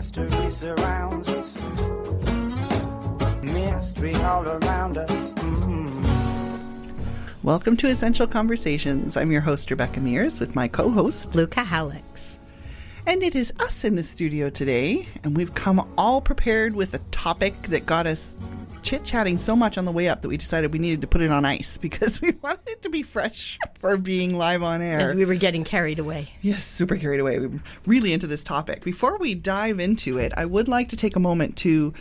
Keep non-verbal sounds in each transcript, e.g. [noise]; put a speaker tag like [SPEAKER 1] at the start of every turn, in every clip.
[SPEAKER 1] mystery surrounds us. Mystery all around us.
[SPEAKER 2] Welcome to Essential Conversations. I'm your host, Rebecca Mears, with my co host,
[SPEAKER 3] Luca Hallex.
[SPEAKER 2] and it is us in the studio today. And we've come all prepared with a topic that got us chit chatting so much on the way up that we decided we needed to put it on ice [laughs] because we wanted it to be fresh for being live on air.
[SPEAKER 3] As we were getting carried away.
[SPEAKER 2] Yes, super carried away. We're really into this topic. Before we dive into it, I would like to take a moment to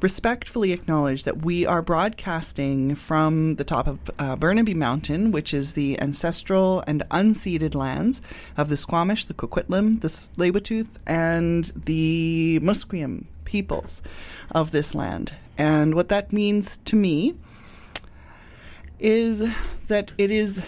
[SPEAKER 2] respectfully acknowledge that we are broadcasting from the top of uh, Burnaby Mountain, which is the ancestral and unceded lands of the Squamish, the Kwikwetlem, the Tsleil-Waututh, and the Musqueam peoples of this land. And what that means to me is that it is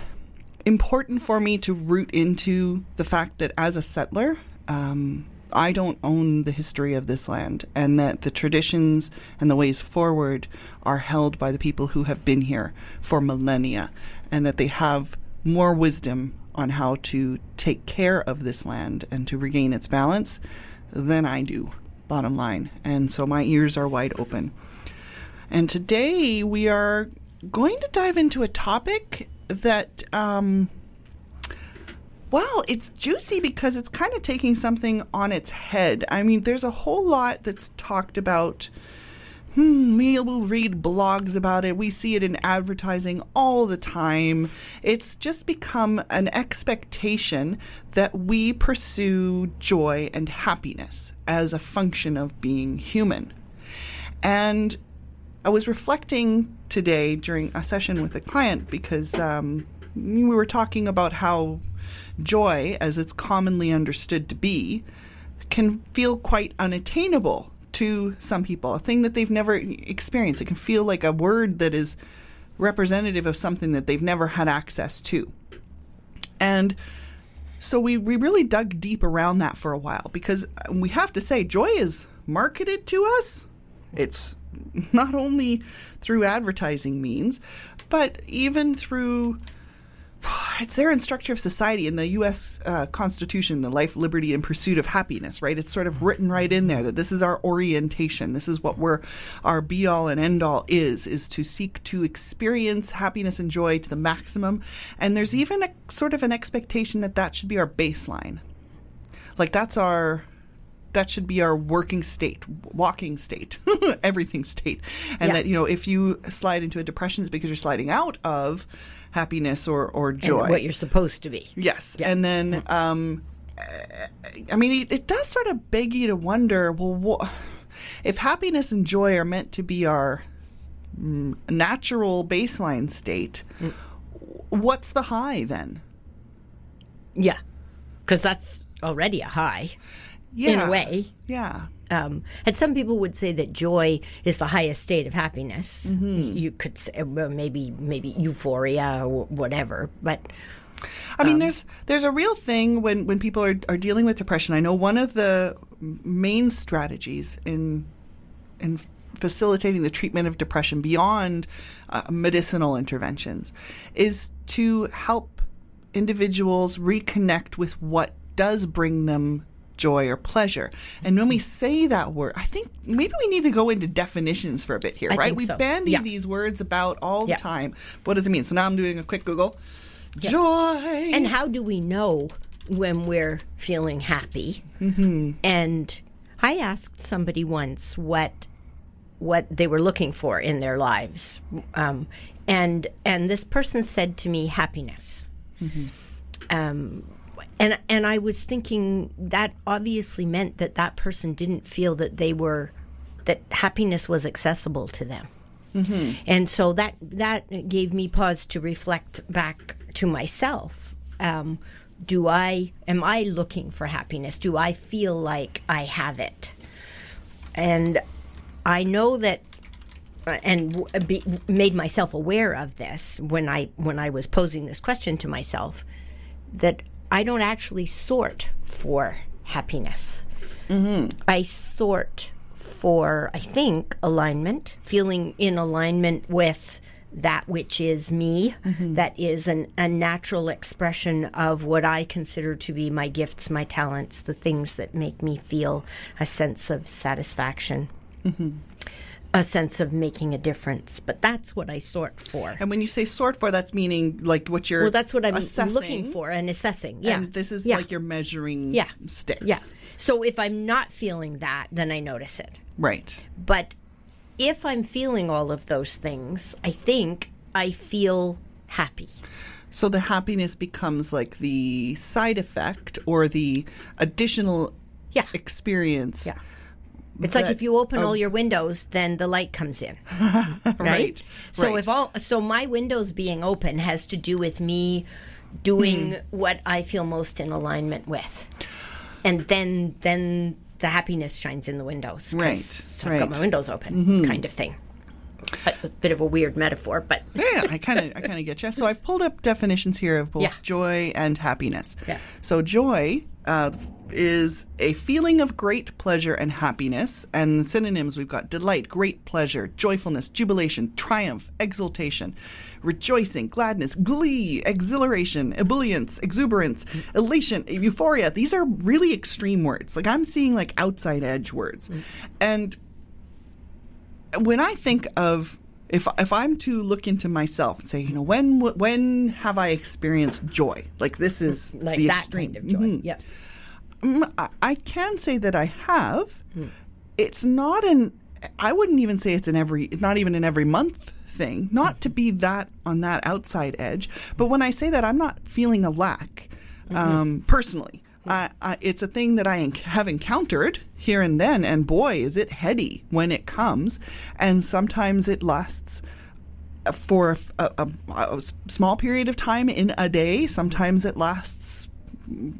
[SPEAKER 2] important for me to root into the fact that as a settler, um, I don't own the history of this land, and that the traditions and the ways forward are held by the people who have been here for millennia, and that they have more wisdom on how to take care of this land and to regain its balance than I do, bottom line. And so my ears are wide open. And today we are going to dive into a topic that, um, well, it's juicy because it's kind of taking something on its head. I mean, there's a whole lot that's talked about. Hmm, we will read blogs about it. We see it in advertising all the time. It's just become an expectation that we pursue joy and happiness as a function of being human. And I was reflecting today during a session with a client because um, we were talking about how joy, as it's commonly understood to be, can feel quite unattainable to some people, a thing that they've never experienced. It can feel like a word that is representative of something that they've never had access to. And so we, we really dug deep around that for a while because we have to say, joy is marketed to us. It's not only through advertising means, but even through [sighs] it's there in structure of society in the U.S. Uh, Constitution, the life, liberty, and pursuit of happiness. Right, it's sort of written right in there that this is our orientation. This is what we're our be all and end all is is to seek to experience happiness and joy to the maximum. And there's even a sort of an expectation that that should be our baseline. Like that's our that should be our working state, walking state, [laughs] everything state. And
[SPEAKER 3] Yeah.
[SPEAKER 2] that, you know, if you slide into a depression, it's because you're sliding out of happiness or, or
[SPEAKER 3] And
[SPEAKER 2] joy.
[SPEAKER 3] what you're supposed to be.
[SPEAKER 2] Yes.
[SPEAKER 3] Yeah.
[SPEAKER 2] And then, um, I mean, it, it does sort of beg you to wonder well, wha- if happiness and joy are meant to be our mm, natural baseline state,
[SPEAKER 3] Mm.
[SPEAKER 2] what's the high then?
[SPEAKER 3] Yeah. Because that's already a high in a way.
[SPEAKER 2] Yeah.
[SPEAKER 3] Um, and some people would say that joy is the highest state of happiness.
[SPEAKER 2] Mm-hmm.
[SPEAKER 3] You could say well, maybe maybe euphoria or whatever, but
[SPEAKER 2] I
[SPEAKER 3] Um,
[SPEAKER 2] mean, there's there's a real thing when when people are are dealing with depression. I know one of the main strategies in in facilitating the treatment of depression beyond uh, medicinal interventions is to help individuals reconnect with what does bring them joy or pleasure. And when we say that word, I think maybe we need to go into definitions for a bit here,
[SPEAKER 3] I
[SPEAKER 2] right? we
[SPEAKER 3] so.
[SPEAKER 2] bandy
[SPEAKER 3] Yeah.
[SPEAKER 2] these words about all
[SPEAKER 3] Yeah.
[SPEAKER 2] the time. What does it mean? So now I'm doing a quick Google. Joy.
[SPEAKER 3] and how do we know when we're feeling happy?
[SPEAKER 2] Mm-hmm.
[SPEAKER 3] And I asked somebody once what what they were looking for in their lives, um, and and this person said to me, happiness. Um, and and I was thinking that obviously meant that that person didn't feel that they were that happiness was accessible to them. And so that that gave me pause to reflect back to myself. Um, do I am I looking for happiness? Do I feel like I have it? And I know that, and be, made myself aware of this when I when I was posing this question to myself. That I don't actually sort for happiness. Mm-hmm. I sort for, I think, alignment, feeling in alignment with that which is me, mm-hmm. that is an, a natural expression of what I consider to be my gifts, my talents, the things that make me feel a sense of satisfaction. Mm-hmm. A sense of making a difference, but that's what I sort for.
[SPEAKER 2] And when you say sort for, that's meaning like what you're
[SPEAKER 3] Well, that's what I'm
[SPEAKER 2] assessing,
[SPEAKER 3] looking for and assessing. Yeah,
[SPEAKER 2] And this is
[SPEAKER 3] yeah.
[SPEAKER 2] like your measuring
[SPEAKER 3] yeah
[SPEAKER 2] sticks.
[SPEAKER 3] Yeah. So if I'm not feeling that, then I notice it.
[SPEAKER 2] Right.
[SPEAKER 3] But if I'm feeling all of those things, I think I feel happy.
[SPEAKER 2] So the happiness becomes like the side effect or the additional
[SPEAKER 3] Yeah.
[SPEAKER 2] experience.
[SPEAKER 3] Yeah. It's like if you open
[SPEAKER 2] of-
[SPEAKER 3] all your windows, then the light comes in. [laughs] right?
[SPEAKER 2] Right,
[SPEAKER 3] So
[SPEAKER 2] right.
[SPEAKER 3] if all so my windows being open has to do with me doing
[SPEAKER 2] Hmm.
[SPEAKER 3] what I feel most in alignment with. And then then the happiness shines in the windows.
[SPEAKER 2] Right,
[SPEAKER 3] So I've.
[SPEAKER 2] Mm-hmm.
[SPEAKER 3] got my windows open, kind of thing. A bit of a weird metaphor, but
[SPEAKER 2] Yeah, I kind of I kind of get you. So I've pulled up definitions here of both
[SPEAKER 3] Yeah.
[SPEAKER 2] joy and happiness.
[SPEAKER 3] Yeah.
[SPEAKER 2] So joy uh, is a feeling of great pleasure and happiness, and synonyms we've got delight, great pleasure, joyfulness, jubilation, triumph, exultation, rejoicing, gladness, glee, exhilaration, ebullience, exuberance, elation, euphoria. These are really extreme words. Like I'm seeing like outside edge words, and when I think of if if I'm to look into myself and say, you know, when when have I experienced joy? Like this is
[SPEAKER 3] like
[SPEAKER 2] the
[SPEAKER 3] that
[SPEAKER 2] extreme.
[SPEAKER 3] kind of joy.
[SPEAKER 2] Mhm.
[SPEAKER 3] Yeah.
[SPEAKER 2] Mm, I, I can say that I have. It's not an. I wouldn't even say it's an every. Not even an every month thing. Not to be that on that outside edge. But when I say that, I'm not feeling a lack. Um, personally, I, I, it's a thing that I enc- have encountered here and then, and boy, is it heady when it comes. And sometimes it lasts for a small period of time in a day. Sometimes it lasts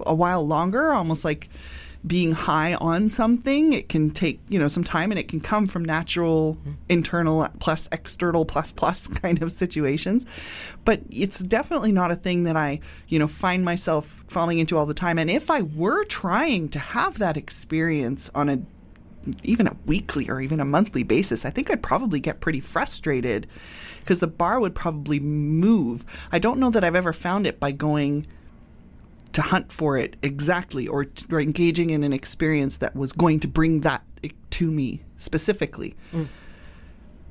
[SPEAKER 2] a while longer, almost like being high on something. It can take, you know, some time and it can come from natural mm-hmm. internal plus external plus plus [laughs] kind of situations. But it's definitely not a thing that I, you know, find myself falling into all the time. And if I were trying to have that experience on a even a weekly or even a monthly basis, I think I'd probably get pretty frustrated because the bar would probably move. I don't know that I've ever found it by going to hunt for it exactly or, t- or engaging in an experience that was going to bring that eh, to me specifically. Mm.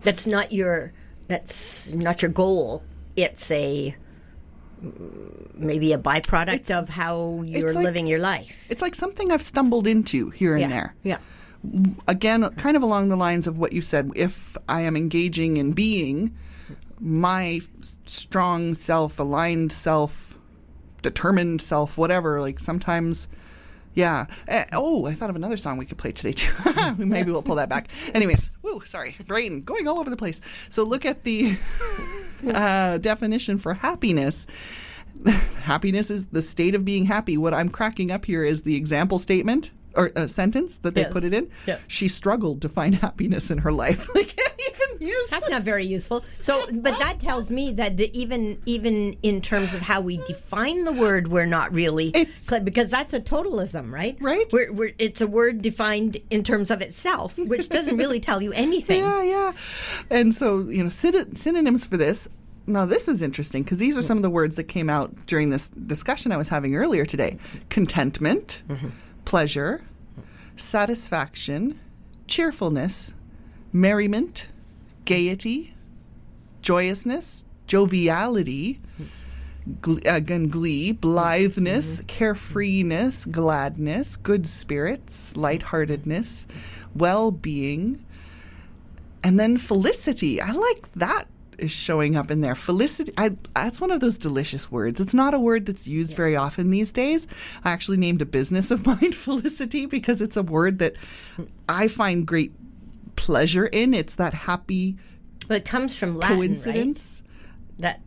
[SPEAKER 3] That's not your that's not your goal. It's a mm, maybe a byproduct
[SPEAKER 2] It's-
[SPEAKER 3] of how you're
[SPEAKER 2] like-
[SPEAKER 3] living your life.
[SPEAKER 2] It's like something I've stumbled into here
[SPEAKER 3] yeah.
[SPEAKER 2] and there.
[SPEAKER 3] Yeah.
[SPEAKER 2] Mm, again, kind of along the lines of what you said, if I am engaging in being my strong self, aligned self, determined self, whatever, like sometimes, yeah. Eh, oh, I thought of another song we could play today too. [laughs] Maybe we'll pull that back. Anyways, woo, sorry, brain going all over the place. So look at the [laughs] uh, definition for happiness. [laughs] happiness is the state of being happy. What I'm cracking up here is the example statement or a sentence that they
[SPEAKER 3] Yes.
[SPEAKER 2] put it in.
[SPEAKER 3] Yeah.
[SPEAKER 2] She struggled to find [laughs] happiness in her life. [laughs] They can't even use
[SPEAKER 3] That's
[SPEAKER 2] this.
[SPEAKER 3] not very useful. So, [laughs] but that tells me that even even in terms of how we define the word, we're not really
[SPEAKER 2] It's-
[SPEAKER 3] because that's a totalism, right?
[SPEAKER 2] Right.
[SPEAKER 3] We're, we're, it's a word defined in terms of itself, which doesn't really tell you anything.
[SPEAKER 2] Yeah, yeah. And so, you know, synonyms for this. Now, this is interesting because these are some of the words that came out during this discussion I was having earlier today contentment, mm-hmm. Pleasure, satisfaction, cheerfulness, merriment, gaiety, joyousness, joviality, gl- again, glee, blitheness, mm-hmm. carefreeness, gladness, good spirits, lightheartedness, well being, and then felicity. I like that is showing up in there. Felicity. I, that's one of those delicious words. It's not a word that's used very often these days. I actually named a business of [laughs] mine Felicity because it's a word that I find great pleasure in. It's that happy
[SPEAKER 3] But it comes from Latin,
[SPEAKER 2] coincidence.
[SPEAKER 3] right? That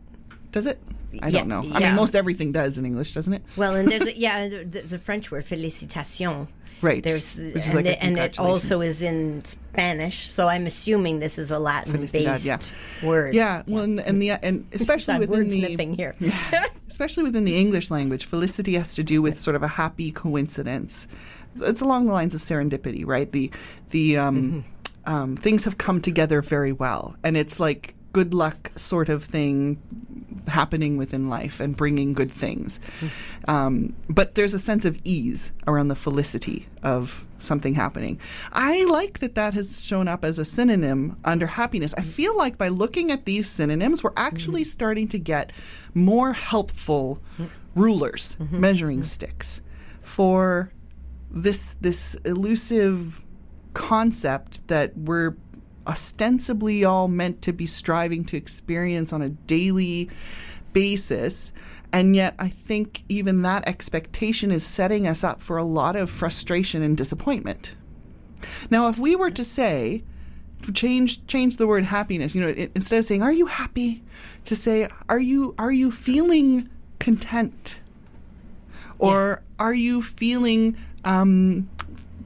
[SPEAKER 2] Does it? I
[SPEAKER 3] Yeah,
[SPEAKER 2] don't know. I
[SPEAKER 3] yeah.
[SPEAKER 2] mean, most everything does in English, doesn't it?
[SPEAKER 3] Well, and there's a, [laughs] yeah, there's a French word, félicitation,
[SPEAKER 2] Right.
[SPEAKER 3] There's
[SPEAKER 2] Which is
[SPEAKER 3] and,
[SPEAKER 2] like
[SPEAKER 3] and it also is in Spanish, so I'm assuming this is a Latin-based
[SPEAKER 2] Felicidad, yeah.
[SPEAKER 3] word.
[SPEAKER 2] Yeah, well, and, and the and [laughs] especially within the
[SPEAKER 3] sniffing here. [laughs]
[SPEAKER 2] especially within the English language, felicity has to do with sort of a happy coincidence. It's along the lines of serendipity, right? The the um, um, things have come together very well, and it's like good luck sort of thing happening within life and bringing good things. Hmm. Um, but there's a sense of ease around the felicity of something happening. I like that that has shown up as a synonym under happiness. I feel like by looking at these synonyms, we're actually hmm. starting to get more helpful hmm. rulers, mm-hmm. measuring mm-hmm. sticks for this this elusive concept that we're ostensibly all meant to be striving to experience on a daily basis. And yet, I think even that expectation is setting us up for a lot of frustration and disappointment. Now, if we were to say, change change the word happiness, you know, i instead of saying "Are you happy?" to say "Are you are you feeling content?" or "Are you feeling um,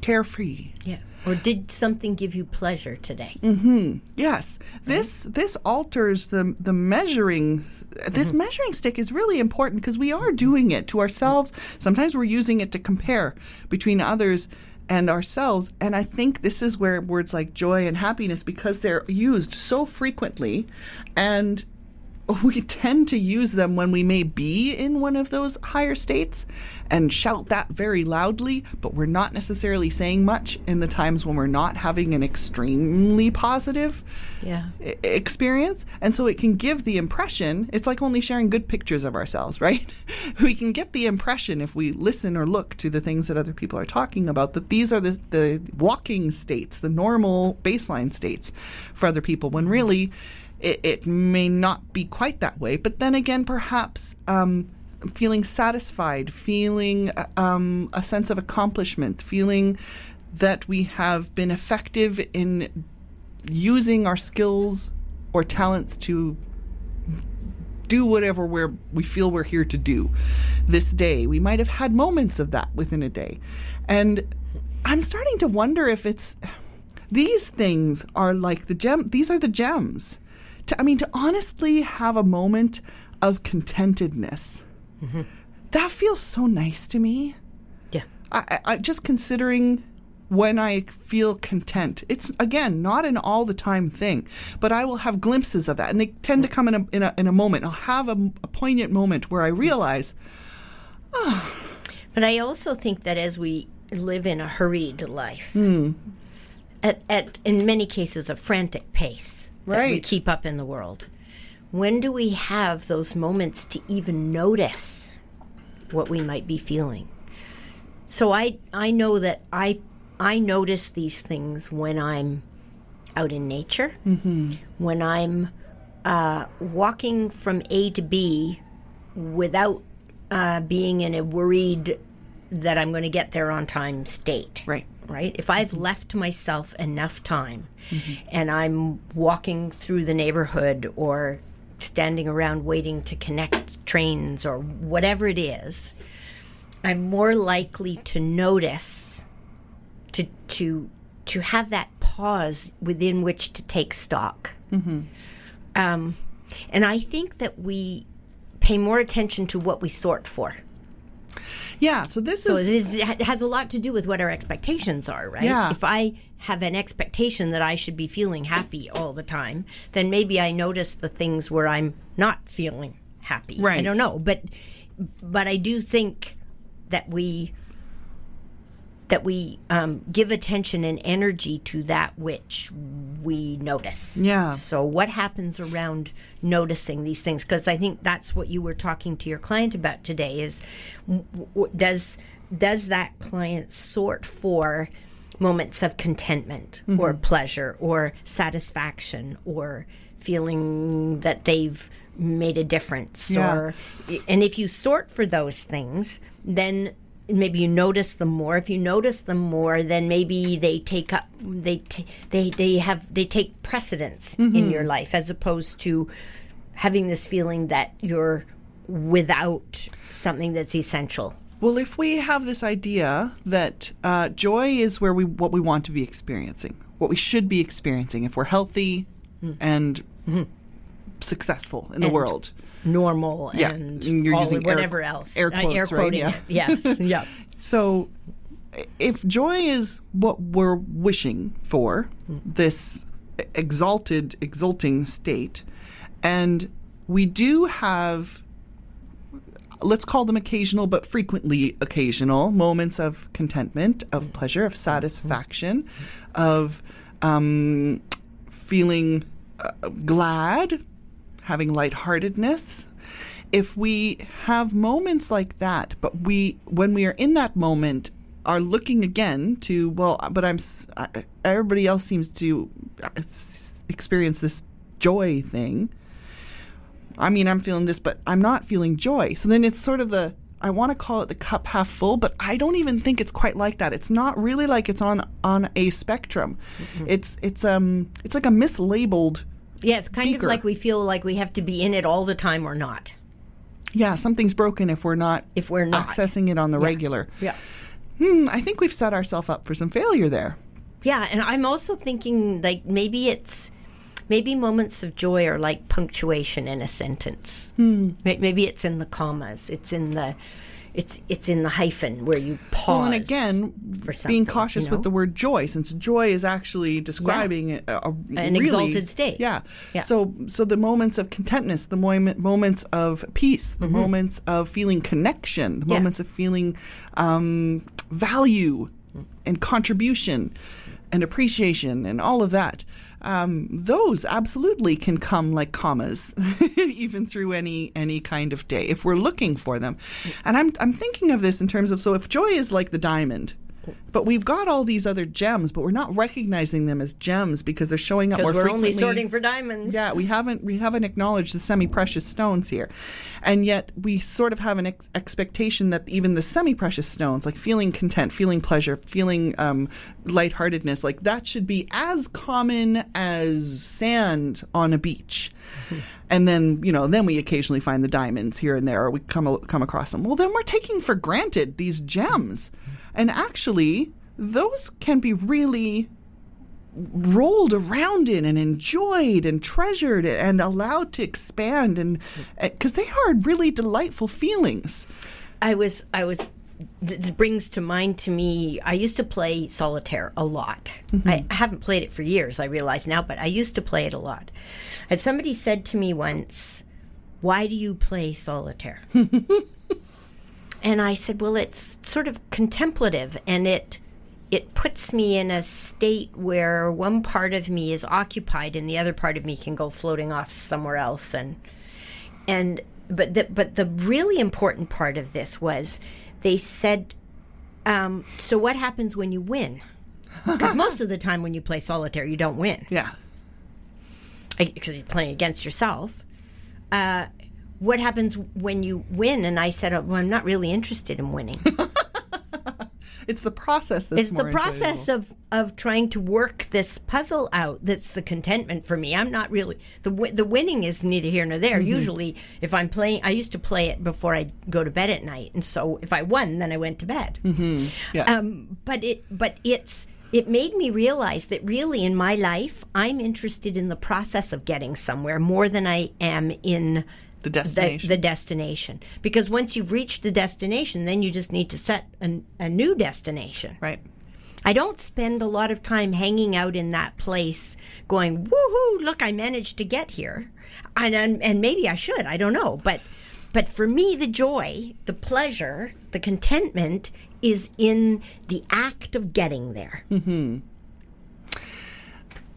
[SPEAKER 2] carefree?"
[SPEAKER 3] Yeah. Or did something give you pleasure today? Mm-hmm.
[SPEAKER 2] Yes, this this alters the the measuring. This mm-hmm. measuring stick is really important because we are doing it to ourselves. Sometimes we're using it to compare between others and ourselves, and I think this is where words like joy and happiness, because they're used so frequently, and we tend to use them when we may be in one of those higher states and shout that very loudly, but we're not necessarily saying much in the times when we're not having an extremely positive
[SPEAKER 3] Yeah.
[SPEAKER 2] experience. And so it can give the impression, it's like only sharing good pictures of ourselves, right? [laughs] we can get the impression if we listen or look to the things that other people are talking about that these are the, the walking states, the normal baseline states for other people, when really it, it may not be quite that way. But then again, perhaps. Um, feeling satisfied, feeling um, a sense of accomplishment, feeling that we have been effective in using our skills or talents to do whatever we're we feel we're here to do this day. We might have had moments of that within a day. And I'm starting to wonder if it's these things are like the gem these are the gems. To, I mean to honestly have a moment of contentedness. Mm-hmm. That feels so nice to me.
[SPEAKER 3] Yeah.
[SPEAKER 2] I, I, just considering when I feel content. It's again not an all the time thing, but I will have glimpses of that, and they tend to mm. come in a in a, in a moment. I'll have a, a poignant moment where I mm. realize, ah.
[SPEAKER 3] But I also think that as we live in a hurried life,
[SPEAKER 2] Hmm.
[SPEAKER 3] at, at in many cases a frantic pace that we keep up in the world, when do we have those moments to even notice what we might be feeling? So I I know that I I notice these things when I'm out in nature, when I'm uh, walking from A to B without uh, being in a worried that I'm going to get there on time state.
[SPEAKER 2] Right.
[SPEAKER 3] Right. If I've mm-hmm. left myself enough time mm-hmm. and I'm walking through the neighborhood or standing around waiting to connect trains or whatever it is, I'm more likely to notice to to to have that pause within which to take stock. Mm-hmm. Um, and I think that we pay more attention to what we sort for.
[SPEAKER 2] Yeah. So this
[SPEAKER 3] So
[SPEAKER 2] is
[SPEAKER 3] it, has a lot to do with what our expectations are, right?
[SPEAKER 2] Yeah.
[SPEAKER 3] If I have an expectation that I should be feeling happy all the time, then maybe I notice the things where I'm not feeling happy.
[SPEAKER 2] Right.
[SPEAKER 3] I don't know, but but I do think that we that we um, give attention and energy to that which we notice.
[SPEAKER 2] Yeah.
[SPEAKER 3] So what happens around noticing these things? Because I think that's what you were talking to your client about today. Is does does that client sort for moments of contentment or pleasure or satisfaction or feeling that they've made a difference
[SPEAKER 2] Yeah.
[SPEAKER 3] or and if you sort for those things then maybe you notice them more. If you notice them more then maybe they take up they t- they they have they take precedence in mm-hmm. your life as opposed to having this feeling that you're without something that's essential.
[SPEAKER 2] Well, if we have this idea that uh, joy is where we what we want to be experiencing, what we should be experiencing if we're healthy mm. and mm-hmm. successful in the world.
[SPEAKER 3] Normal
[SPEAKER 2] Yeah,
[SPEAKER 3] and
[SPEAKER 2] and you're
[SPEAKER 3] all-
[SPEAKER 2] using air-
[SPEAKER 3] whatever else.
[SPEAKER 2] air
[SPEAKER 3] Uh,
[SPEAKER 2] quotes,
[SPEAKER 3] air
[SPEAKER 2] right?
[SPEAKER 3] quoting
[SPEAKER 2] Yeah.
[SPEAKER 3] it. Yes. [laughs] yeah.
[SPEAKER 2] So, if joy is what we're wishing for, this exalted, exulting state, and we do have, let's call them occasional, but frequently occasional moments of contentment, of pleasure, of satisfaction, of um, feeling uh, glad, having lightheartedness. If we have moments like that, but we, when we are in that moment, are looking again to well, but I'm. Everybody else seems to uh, experience this joy thing. I mean, I'm feeling this, but I'm not feeling joy. So then it's sort of the I want to call it the cup half full, but I don't even think it's quite like that. It's not really like it's on on a spectrum. It's it's um it's like a mislabeled.
[SPEAKER 3] Yeah, it's kind
[SPEAKER 2] Beaker.
[SPEAKER 3] of like we feel like we have to be in it all the time or not.
[SPEAKER 2] Yeah, something's broken if we're not
[SPEAKER 3] If we're not.
[SPEAKER 2] accessing it on the regular.
[SPEAKER 3] Yeah.
[SPEAKER 2] Hmm, I think we've set ourselves up for some failure there.
[SPEAKER 3] Yeah, and I'm also thinking like maybe it's maybe moments of joy are like punctuation in a sentence.
[SPEAKER 2] Hmm.
[SPEAKER 3] Maybe it's in the commas. It's in the it's it's in the hyphen where you pause.
[SPEAKER 2] Well, and again, being cautious
[SPEAKER 3] you
[SPEAKER 2] with the word joy, since joy is actually describing a, a
[SPEAKER 3] An
[SPEAKER 2] really-
[SPEAKER 3] exalted state.
[SPEAKER 2] Yeah.
[SPEAKER 3] Yeah.
[SPEAKER 2] So, so the moments of contentness, the moment, moments of peace, the moments of feeling connection, the
[SPEAKER 3] Mm-hmm. Yeah.
[SPEAKER 2] moments of feeling um, value and contribution and appreciation and all of that. Um, those absolutely can come like commas, [laughs] even through any any kind of day if we're looking for them. And I'm I'm thinking of this in terms of so if joy is like the diamond, but we've got all these other gems, but we're not recognizing them as gems because they're showing up more
[SPEAKER 3] we're
[SPEAKER 2] frequently.
[SPEAKER 3] only sorting for diamonds.
[SPEAKER 2] Yeah, we haven't we haven't acknowledged the semi-precious stones here, and yet we sort of have an ex- expectation that even the semi-precious stones, like feeling content, feeling pleasure, feeling um, lightheartedness, like that should be as common as sand on a beach. [laughs] And then you know, then we occasionally find the diamonds here and there, or we come come across them. Well, then we're taking for granted these gems, and actually, those can be really rolled around in and enjoyed and treasured and allowed to expand and eh, because they are really delightful feelings
[SPEAKER 3] I was I was this brings to mind to me I used to play solitaire a lot. Mm-hmm. I haven't played it for years, I realize now, but I used to play it a lot. And somebody said to me once, "Why do you play solitaire?" [laughs] and I said, "Well, it's sort of contemplative and it it puts me in a state where one part of me is occupied and the other part of me can go floating off somewhere else. And and but the, but the really important part of this was they said um, so what happens when you win? [laughs] Because most of the time when you play solitaire you don't win.
[SPEAKER 2] Yeah.
[SPEAKER 3] Because you're playing against yourself. Uh, what happens when you win? And i said oh, well, i'm not really interested in winning. [laughs]
[SPEAKER 2] It's the process that's
[SPEAKER 3] it's the process
[SPEAKER 2] enjoyable.
[SPEAKER 3] of of trying to work this puzzle out that's the contentment for me. I'm not really the the winning is neither here nor there. Usually if i'm playing i used to play it before i go to bed at night. And so if i won then i went to bed.
[SPEAKER 2] Yeah.
[SPEAKER 3] Um, but it but it's it made me realize that really in my life i'm interested in the process of getting somewhere more than i am in
[SPEAKER 2] The destination.
[SPEAKER 3] the, destination because once you've reached the destination then you just need to set an, a new destination
[SPEAKER 2] right
[SPEAKER 3] I don't spend a lot of time hanging out in that place going, woohoo, look, I managed to get here. And, and, and maybe I should, I don't know. But, but for me, the joy, the pleasure, the contentment is in the act of getting there. Mm-hmm.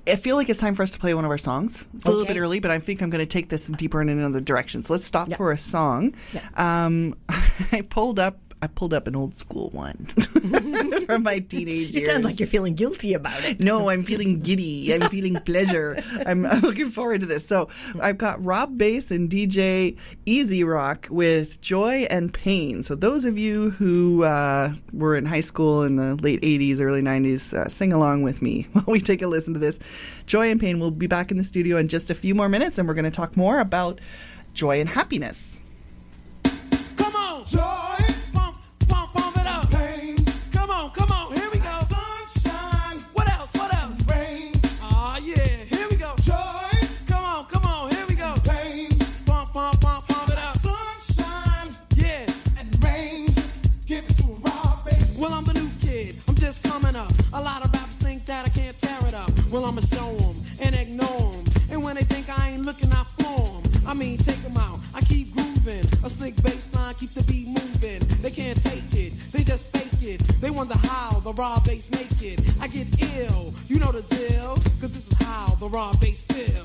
[SPEAKER 2] I feel like it's time for us to play one of our songs. It's a little bit early, but I think I'm going to take this deeper in another direction. So let's stop
[SPEAKER 3] Yeah.
[SPEAKER 2] for a song.
[SPEAKER 3] Yeah.
[SPEAKER 2] Um, [laughs] I pulled up. I pulled up an old school one [laughs] from my teenage years.
[SPEAKER 3] You sound like you're feeling guilty about it.
[SPEAKER 2] No, I'm feeling giddy. I'm [laughs] feeling pleasure. I'm, I'm looking forward to this. So I've got Rob Base and DJ E-Z Rock with Joy and Pain. So those of you who uh, were in high school in the late 80s, early 90s, uh, sing along with me [laughs] while we take a listen to this. Joy and Pain. We'll be back in the studio in just a few more minutes, and we're going to talk more about joy and happiness.
[SPEAKER 4] Raw bass make it. I get ill, you know the deal. Cause this is how the Rob Base feel.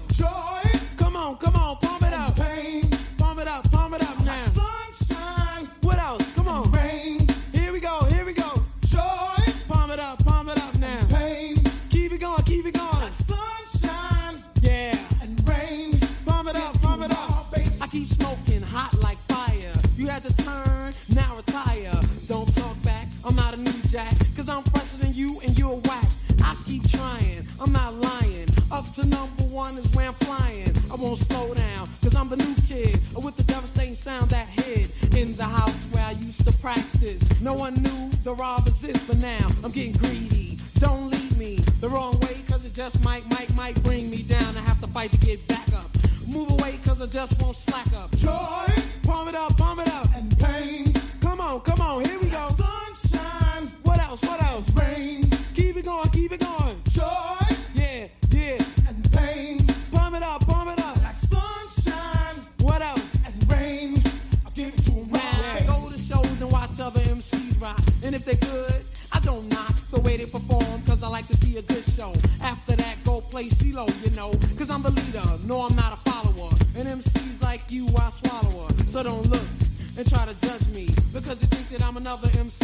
[SPEAKER 4] And if they good, I don't knock the way they perform, cause I like to see a good show. After that, go play CeeLo, you know, cause I'm the leader. No, I'm not a follower. And MCs like you, I swallow her. So don't look and try to judge me because you think that I'm another MC.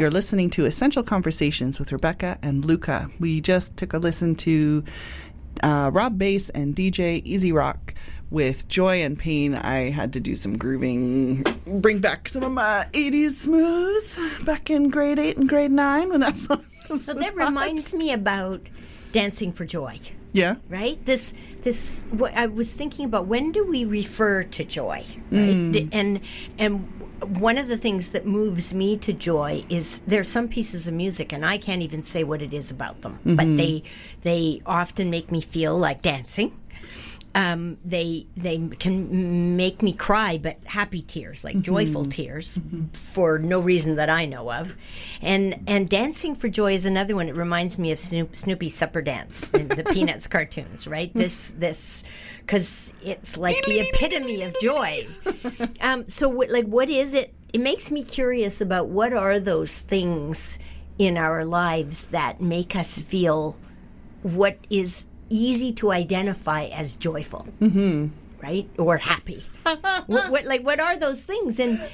[SPEAKER 4] You're
[SPEAKER 2] listening to Essential Conversations with Rebecca and Luca. We just took a listen to uh, Rob Base and DJ E-Z Rock with Joy and Pain. I had to do some grooving, bring back some of my 80s smooths back in grade 8 and grade 9 when that [laughs] song was
[SPEAKER 3] So that
[SPEAKER 2] hot.
[SPEAKER 3] reminds me about Dancing for Joy,
[SPEAKER 2] Yeah.
[SPEAKER 3] right? This this what I was thinking about when do we refer to joy? Right? The- And and one of the things that moves me to joy is there's some pieces of music and I can't even say what it is about them, but mm-hmm. they they often make me feel like dancing. Um, they they can make me cry, but happy tears, like joyful tears, for no reason that I know of. And and dancing for joy is another one. It reminds me of Snoop, Snoopy's supper dance, in the [laughs] Peanuts cartoons, right? This this because it's like the epitome of joy. [laughs] Um, so what, like, what is it? It makes me curious about what are those things in our lives that make us feel what is easy to identify as joyful, mm-hmm. right, or happy. [laughs] what, what, like, what are those things? And [laughs]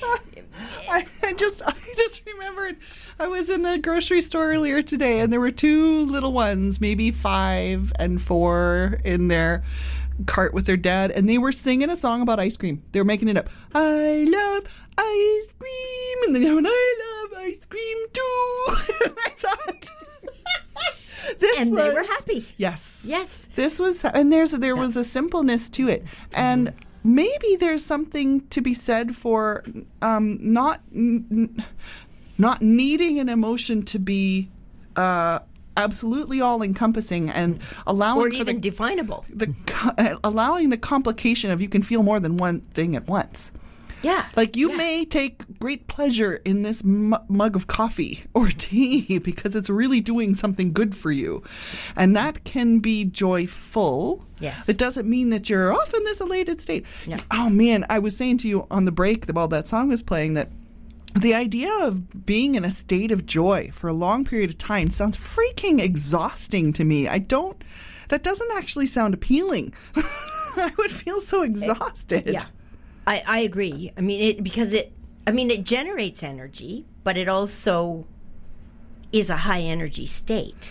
[SPEAKER 2] I, I just I just remembered I was in a grocery store earlier today and there were two little ones, maybe five and four, in their cart with their dad, and they were singing a song about ice cream. They were making it up. I love ice cream, and then they went, I love ice cream too. and [laughs] I thought, [laughs] this
[SPEAKER 3] and they were
[SPEAKER 2] was-
[SPEAKER 3] happy.
[SPEAKER 2] Yes.
[SPEAKER 3] Yes.
[SPEAKER 2] This was, and there's there was a simpleness to it, and maybe there's something to be said for um, not. N- n- not needing an emotion to be uh, absolutely all encompassing and allowing
[SPEAKER 3] or
[SPEAKER 2] for
[SPEAKER 3] even
[SPEAKER 2] the,
[SPEAKER 3] definable. [laughs]
[SPEAKER 2] the allowing the complication of you can feel more than one thing at once.
[SPEAKER 3] Yeah.
[SPEAKER 2] Like you
[SPEAKER 3] yeah.
[SPEAKER 2] may take great pleasure in this mu- mug of coffee [laughs] or tea because it's really doing something good for you. And that can be joyful.
[SPEAKER 3] Yes.
[SPEAKER 2] It doesn't mean that you're off in this elated state.
[SPEAKER 3] No.
[SPEAKER 2] Oh man, I was saying to you on the break while that song was playing that the idea of being in a state of joy for a long period of time sounds freaking exhausting to me. I don't that doesn't actually sound appealing. [laughs] I would feel so exhausted.
[SPEAKER 3] Yeah, I, I agree. I mean, it because it. I mean, it generates energy, but it also is a high energy state.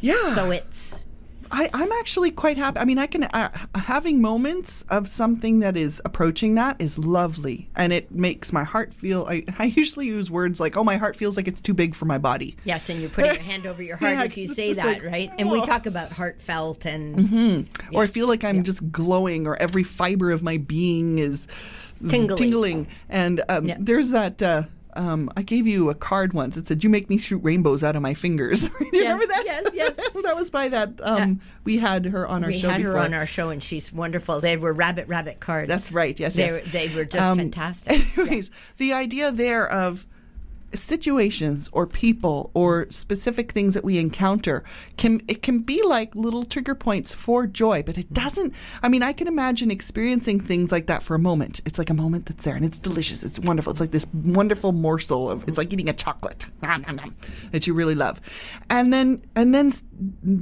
[SPEAKER 2] Yeah.
[SPEAKER 3] So it's
[SPEAKER 2] I, I'm actually quite happy. I mean, I can uh, having moments of something that is approaching that is lovely, and it makes my heart feel. I, I usually use words like, "Oh, my heart feels like it's too big for my body."
[SPEAKER 3] yes, and you're putting your hand over your heart
[SPEAKER 2] Yeah,
[SPEAKER 3] if you say that,
[SPEAKER 2] like,
[SPEAKER 3] right? And we
[SPEAKER 2] oh.
[SPEAKER 3] talk about heartfelt and
[SPEAKER 2] Or I feel like I'm just glowing, or every fiber of my being is
[SPEAKER 3] Tingling.
[SPEAKER 2] tingling. And um,
[SPEAKER 3] Yeah.
[SPEAKER 2] there's that. Uh, um, I gave you a card once. It said, "You make me shoot rainbows out of my fingers." Do [laughs] you remember that?
[SPEAKER 3] yes, yes. [laughs]
[SPEAKER 2] that was by that. Um, We had her on our
[SPEAKER 3] we
[SPEAKER 2] show
[SPEAKER 3] had
[SPEAKER 2] before.
[SPEAKER 3] her on our show, and she's wonderful. They were rabbit rabbit cards.
[SPEAKER 2] That's right. Yes,
[SPEAKER 3] they
[SPEAKER 2] yes.
[SPEAKER 3] Were, they were just
[SPEAKER 2] Um,
[SPEAKER 3] fantastic. [laughs]
[SPEAKER 2] Anyways, the idea there of situations or people or specific things that we encounter can it can be like little trigger points for joy but it doesn't i mean i can imagine experiencing things like that for a moment. It's like a moment that's there and it's delicious it's wonderful it's like this wonderful morsel of it's like eating a chocolate nom, nom, nom, that you really love. And then and then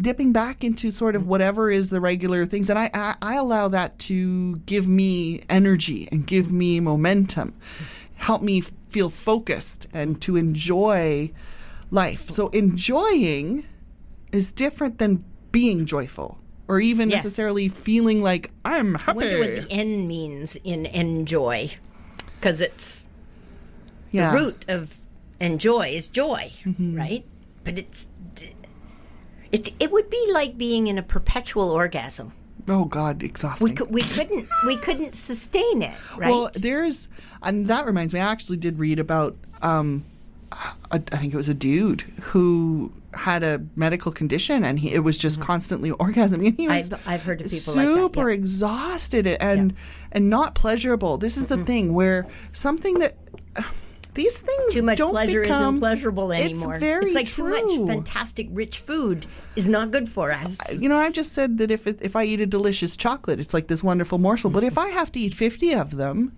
[SPEAKER 2] dipping back into sort of whatever is the regular things and I, I i allow that to give me energy and give me momentum help me feel focused and to enjoy life so enjoying is different than being joyful or even
[SPEAKER 3] Yes.
[SPEAKER 2] necessarily feeling like i'm
[SPEAKER 3] I
[SPEAKER 2] happy
[SPEAKER 3] wonder what the N means in enjoy, because it's
[SPEAKER 2] yeah
[SPEAKER 3] the root of enjoy is joy,
[SPEAKER 2] Mm-hmm.
[SPEAKER 3] right? But it's it it would be like being in a perpetual orgasm.
[SPEAKER 2] Oh god exhausting
[SPEAKER 3] We could we couldn't we couldn't sustain it, right?
[SPEAKER 2] Well, there's, and that reminds me. I actually did read about. Um, a, I think it was a dude who had a medical condition, and he, it was just constantly [laughs] orgasming. And he was
[SPEAKER 3] Mm-hmm. I've- I've heard of people like that,
[SPEAKER 2] super exhausted and and not pleasurable. This is the
[SPEAKER 3] Mm-hmm.
[SPEAKER 2] thing where something that. These things
[SPEAKER 3] too much pleasure
[SPEAKER 2] become,
[SPEAKER 3] isn't pleasurable anymore.
[SPEAKER 2] It's very it's
[SPEAKER 3] like
[SPEAKER 2] true.
[SPEAKER 3] too much fantastic rich food is not good for us.
[SPEAKER 2] you know, I've just said that if it, if I eat a delicious chocolate, it's like this wonderful morsel. But if I have to eat fifty of them,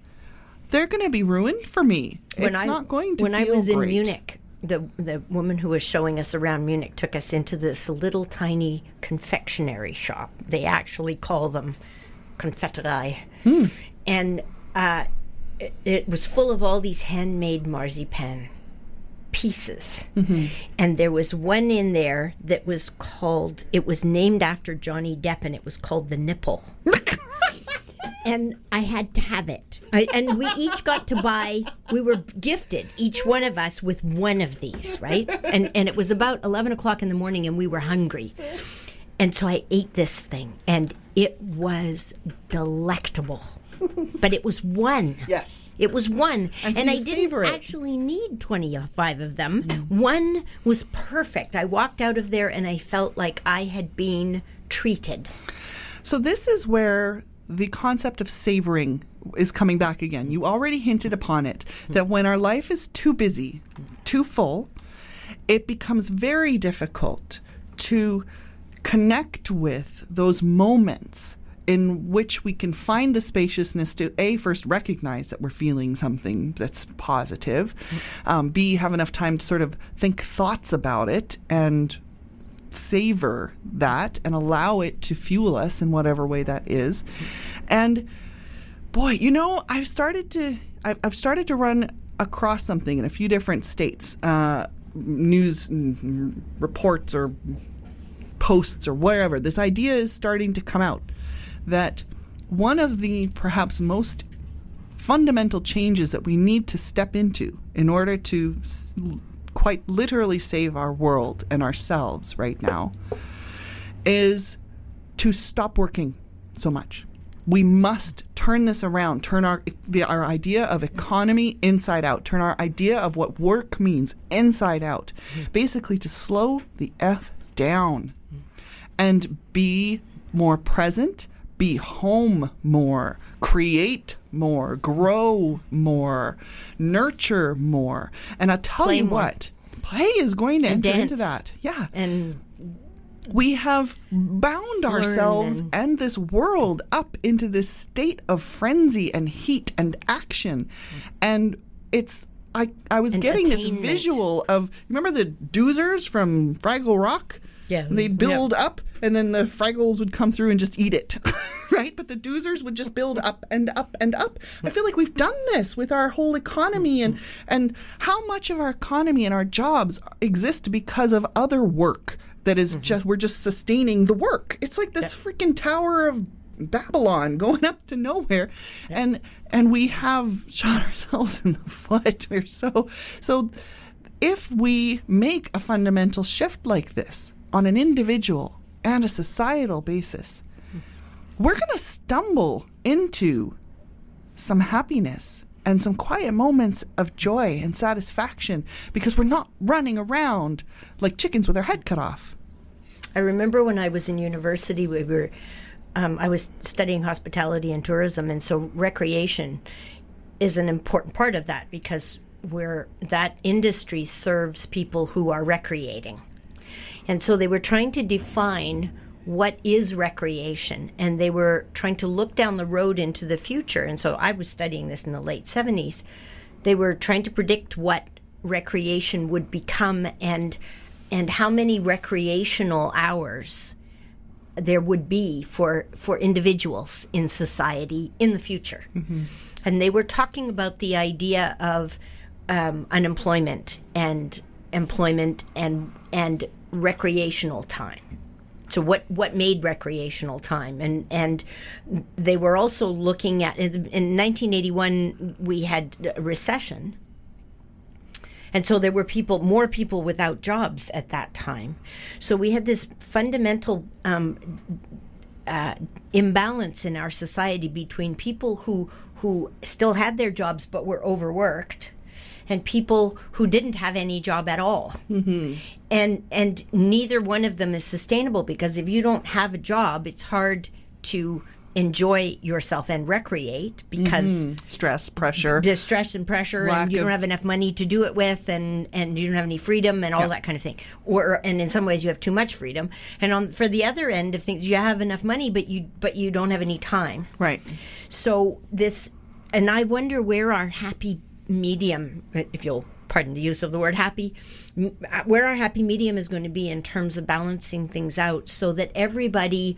[SPEAKER 2] they're going to be ruined for me.
[SPEAKER 3] when
[SPEAKER 2] it's
[SPEAKER 3] I,
[SPEAKER 2] not going to
[SPEAKER 3] when I was in. Munich, the the woman who was showing us around Munich took us into this little tiny confectionery shop. They actually call them confeiterei,
[SPEAKER 2] Hmm.
[SPEAKER 3] and uh, it, it was full of all these handmade marzipan pieces.
[SPEAKER 2] Mm-hmm.
[SPEAKER 3] And there was one in there that was called, it was named after Johnny Depp, and it was called the nipple. [laughs] and I had to have it. I, and we each got to buy. We were gifted each one of us with one of these, right? And and it was about eleven o'clock in the morning, and we were hungry, and so I ate this thing, and it was delectable. [laughs] But it was one.
[SPEAKER 2] Yes.
[SPEAKER 3] It was one.
[SPEAKER 2] And so
[SPEAKER 3] I didn't
[SPEAKER 2] savor it.
[SPEAKER 3] actually need 25 of them. Mm. One was perfect. I walked out of there and I felt like I had been treated.
[SPEAKER 2] So this is where the concept of savoring is coming back again. You already hinted upon it mm. that when our life is too busy, too full, it becomes very difficult to connect with those moments in which we can find the spaciousness to a first recognize that we're feeling something that's positive um, b have enough time to sort of think thoughts about it and savor that and allow it to fuel us in whatever way that is. And boy, you know, I've started to I've, started to run across something in a few different states, uh, news reports or posts or wherever. This idea is starting to come out that one of the perhaps most fundamental changes that we need to step into in order to s- quite literally save our world and ourselves right now is to stop working so much. we must turn this around turn our the, our idea of economy inside out turn our idea of what work means inside out mm-hmm. basically to slow the f down and be more present be home more create more grow more nurture more. And i tell
[SPEAKER 3] Play
[SPEAKER 2] you
[SPEAKER 3] more.
[SPEAKER 2] what play is going to
[SPEAKER 3] And
[SPEAKER 2] enter into
[SPEAKER 3] dance.
[SPEAKER 2] that. Yeah.
[SPEAKER 3] And
[SPEAKER 2] we have bound ourselves
[SPEAKER 3] and-
[SPEAKER 2] and this world up into this state of frenzy and heat and action. And it's i i was getting this visual of remember the doozers from fraggle rock?
[SPEAKER 3] Yeah.
[SPEAKER 2] they'd build up and then the fraggles would come through and just eat it [laughs] right? But the doozers would just build up and up and up. I feel like we've done this with our whole economy and and how much of our economy and our jobs exist because of other work that is mm-hmm. just we're just sustaining the work. It's like this freaking tower of babylon [laughs] going up to nowhere. And and we have [laughs] shot ourselves in the foot. We're so so if we make a fundamental shift like this on an individual and a societal basis, we're going to stumble into some happiness and some quiet moments of joy and satisfaction because we're not running around like chickens with our head cut off.
[SPEAKER 3] I remember when I was in university, we were, um, I was studying hospitality and tourism, and so recreation is an important part of that because where that industry serves people who are recreating. And so they were trying to define what is recreation and they were trying to look down the road into the future. And so I was studying this in the late 70s. They were trying to predict what recreation would become and and how many recreational hours there would be for for individuals in society in the future. And they were talking about the idea of um, unemployment and employment and and recreational time. So what what made recreational time and and they were also looking at in, in 1981 we had a recession. And so there were people, more people without jobs at that time. So we had this fundamental um, uh, imbalance in our society between people who who still had their jobs but were overworked, and people who didn't have any job at all. Mm-hmm. And and neither one of them is sustainable because if you don't have a job, it's hard to enjoy yourself and recreate because
[SPEAKER 2] Stress, pressure.
[SPEAKER 3] there's stress and pressure
[SPEAKER 2] Lack
[SPEAKER 3] and you don't have enough money to do it with and and you don't have any freedom and all that kind of thing or and in some ways you have too much freedom and on for the other end of things you have enough money but you but you don't have any time
[SPEAKER 2] Right.
[SPEAKER 3] so this and i wonder where our happy medium if you'll pardon the use of the word happy uh, where our happy medium is going to be in terms of balancing things out so that everybody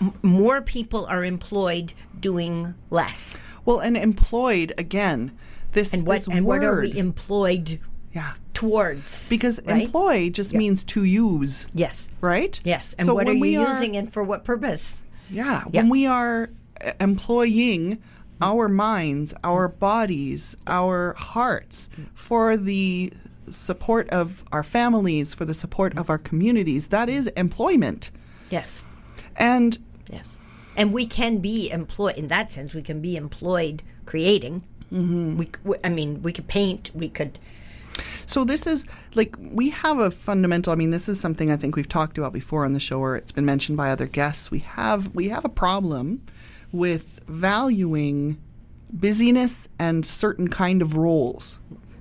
[SPEAKER 3] m- more people are employed doing less
[SPEAKER 2] Well, and employed again. This
[SPEAKER 3] and what
[SPEAKER 2] this
[SPEAKER 3] and what are we employed
[SPEAKER 2] yeah.
[SPEAKER 3] towards?
[SPEAKER 2] Because
[SPEAKER 3] right?
[SPEAKER 2] employ just
[SPEAKER 3] Yeah.
[SPEAKER 2] means to use,
[SPEAKER 3] yes,
[SPEAKER 2] right?
[SPEAKER 3] yes. And
[SPEAKER 2] So
[SPEAKER 3] what are you
[SPEAKER 2] are-
[SPEAKER 3] using and for what purpose?
[SPEAKER 2] Yeah,
[SPEAKER 3] Yeah.
[SPEAKER 2] when we are uh, employing our minds, our bodies, our hearts for the support of our families, for the support of our communities, that is employment.
[SPEAKER 3] Yes,
[SPEAKER 2] And
[SPEAKER 3] yes. And we can be employed in that sense. We can be employed creating. Mm-hmm. We, c- w- I mean, we could paint. We could.
[SPEAKER 2] so this is like we have a fundamental I mean this is something I think we've talked about before on the show or it's been mentioned by other guests. We have we have a problem with valuing busyness and certain kind of roles,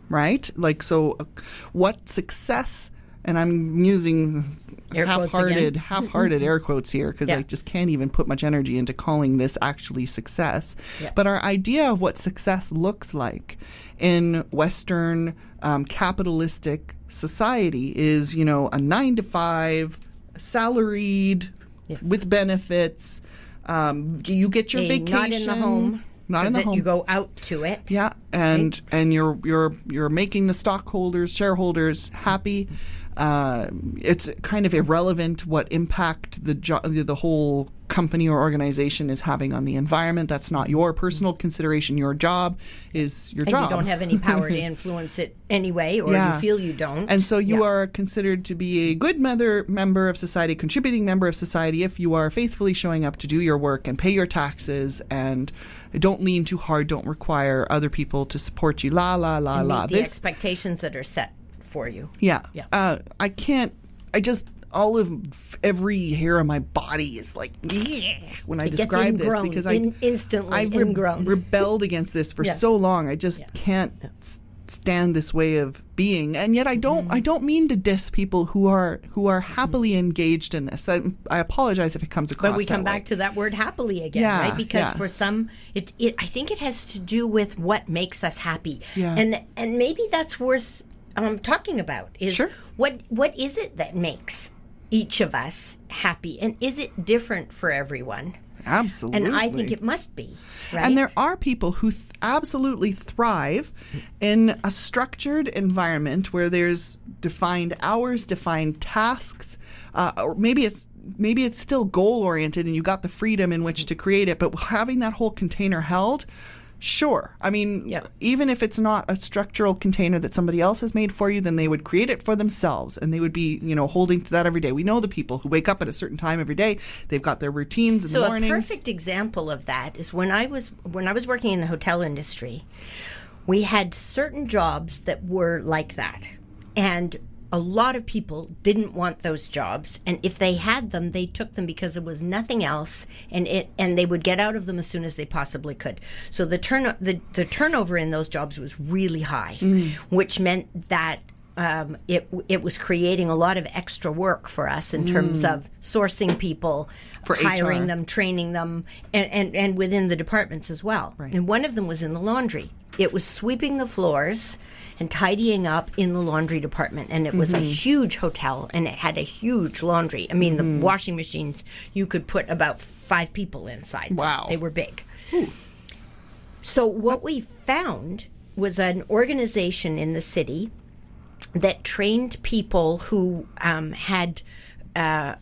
[SPEAKER 2] right? Like so uh, what success and I'm using
[SPEAKER 3] Air
[SPEAKER 2] half-hearted [laughs] half-hearted air quotes here because
[SPEAKER 3] Yeah.
[SPEAKER 2] I just can't even put much energy into calling this actually success.
[SPEAKER 3] Yeah.
[SPEAKER 2] But our idea of what success looks like in Western um, capitalistic society is, you know, a nine to five, salaried,
[SPEAKER 3] Yeah.
[SPEAKER 2] with benefits. Um, you get your
[SPEAKER 3] a
[SPEAKER 2] vacation.
[SPEAKER 3] not in the home.
[SPEAKER 2] Not in the home.
[SPEAKER 3] You go out to it.
[SPEAKER 2] Yeah, and and you're you're you're making the stockholders, shareholders happy. uh, it's kind of irrelevant what impact the jo- the the whole company or organization is having on the environment. That's not your personal consideration. Your job is your
[SPEAKER 3] and
[SPEAKER 2] job.
[SPEAKER 3] you don't have any power to [laughs] influence it anyway, or
[SPEAKER 2] Yeah.
[SPEAKER 3] you feel you don't.
[SPEAKER 2] And so you
[SPEAKER 3] Yeah.
[SPEAKER 2] are considered to be a good mother, member of society, contributing member of society if you are faithfully showing up to do your work and pay your taxes and don't lean too hard, don't require other people to support you. La la la
[SPEAKER 3] And
[SPEAKER 2] la.
[SPEAKER 3] meet the expectations that are set for you.
[SPEAKER 2] yeah.
[SPEAKER 3] Yeah.
[SPEAKER 2] Uh, I can't. I just all of every hair on my body is like when I
[SPEAKER 3] It
[SPEAKER 2] describe this because
[SPEAKER 3] in-
[SPEAKER 2] I
[SPEAKER 3] instantly
[SPEAKER 2] I've re- rebelled against this for [laughs]
[SPEAKER 3] Yeah.
[SPEAKER 2] so long. I just can't s- stand this way of being, and yet I don't.
[SPEAKER 3] Mm-hmm.
[SPEAKER 2] I don't mean to diss people who are who are happily engaged in this. I, I apologize if it comes across.
[SPEAKER 3] But we come
[SPEAKER 2] way.
[SPEAKER 3] back to that word happily again,
[SPEAKER 2] Yeah,
[SPEAKER 3] right? Because
[SPEAKER 2] yeah.
[SPEAKER 3] for some, it, it I think it has to do with what makes us happy,
[SPEAKER 2] Yeah.
[SPEAKER 3] and and maybe that's worth um, talking about. Is
[SPEAKER 2] Sure.
[SPEAKER 3] what what is it that makes each of us happy, and is it different for everyone?
[SPEAKER 2] absolutely,
[SPEAKER 3] And I think it must be. Right?
[SPEAKER 2] And there are people who th- absolutely thrive in a structured environment where there's defined hours, defined tasks, uh, or maybe it's maybe it's still goal oriented and you got the freedom in which to create it. But having that whole container held. Sure. I mean,
[SPEAKER 3] Yep.
[SPEAKER 2] even if it's not a structural container that somebody else has made for you, then they would create it for themselves and they would be, you know, holding to that every day. We know the people who wake up at a certain time every day. They've got their routines in
[SPEAKER 3] so
[SPEAKER 2] the morning.
[SPEAKER 3] a perfect example of that is when I was when I was working in the hotel industry, we had certain jobs that were like that, and a lot of people didn't want those jobs, and if they had them, they took them because there was nothing else, and it and they would get out of them as soon as they possibly could. So the turn the the turnover in those jobs was really high, which meant that um, it it was creating a lot of extra work for us in terms of sourcing people,
[SPEAKER 2] For
[SPEAKER 3] hiring
[SPEAKER 2] HR.
[SPEAKER 3] them, training them, and, and, and within the departments as well. And one of them was in the laundry. It was sweeping the floors and tidying up in the laundry department. And it was
[SPEAKER 2] Mm-hmm.
[SPEAKER 3] a huge hotel and it had a huge laundry. I mean,
[SPEAKER 2] Mm-hmm.
[SPEAKER 3] the washing machines, you could put about five people inside. them.
[SPEAKER 2] Wow.
[SPEAKER 3] They were big. So what we found was an organization in the city that trained people who um, had uh,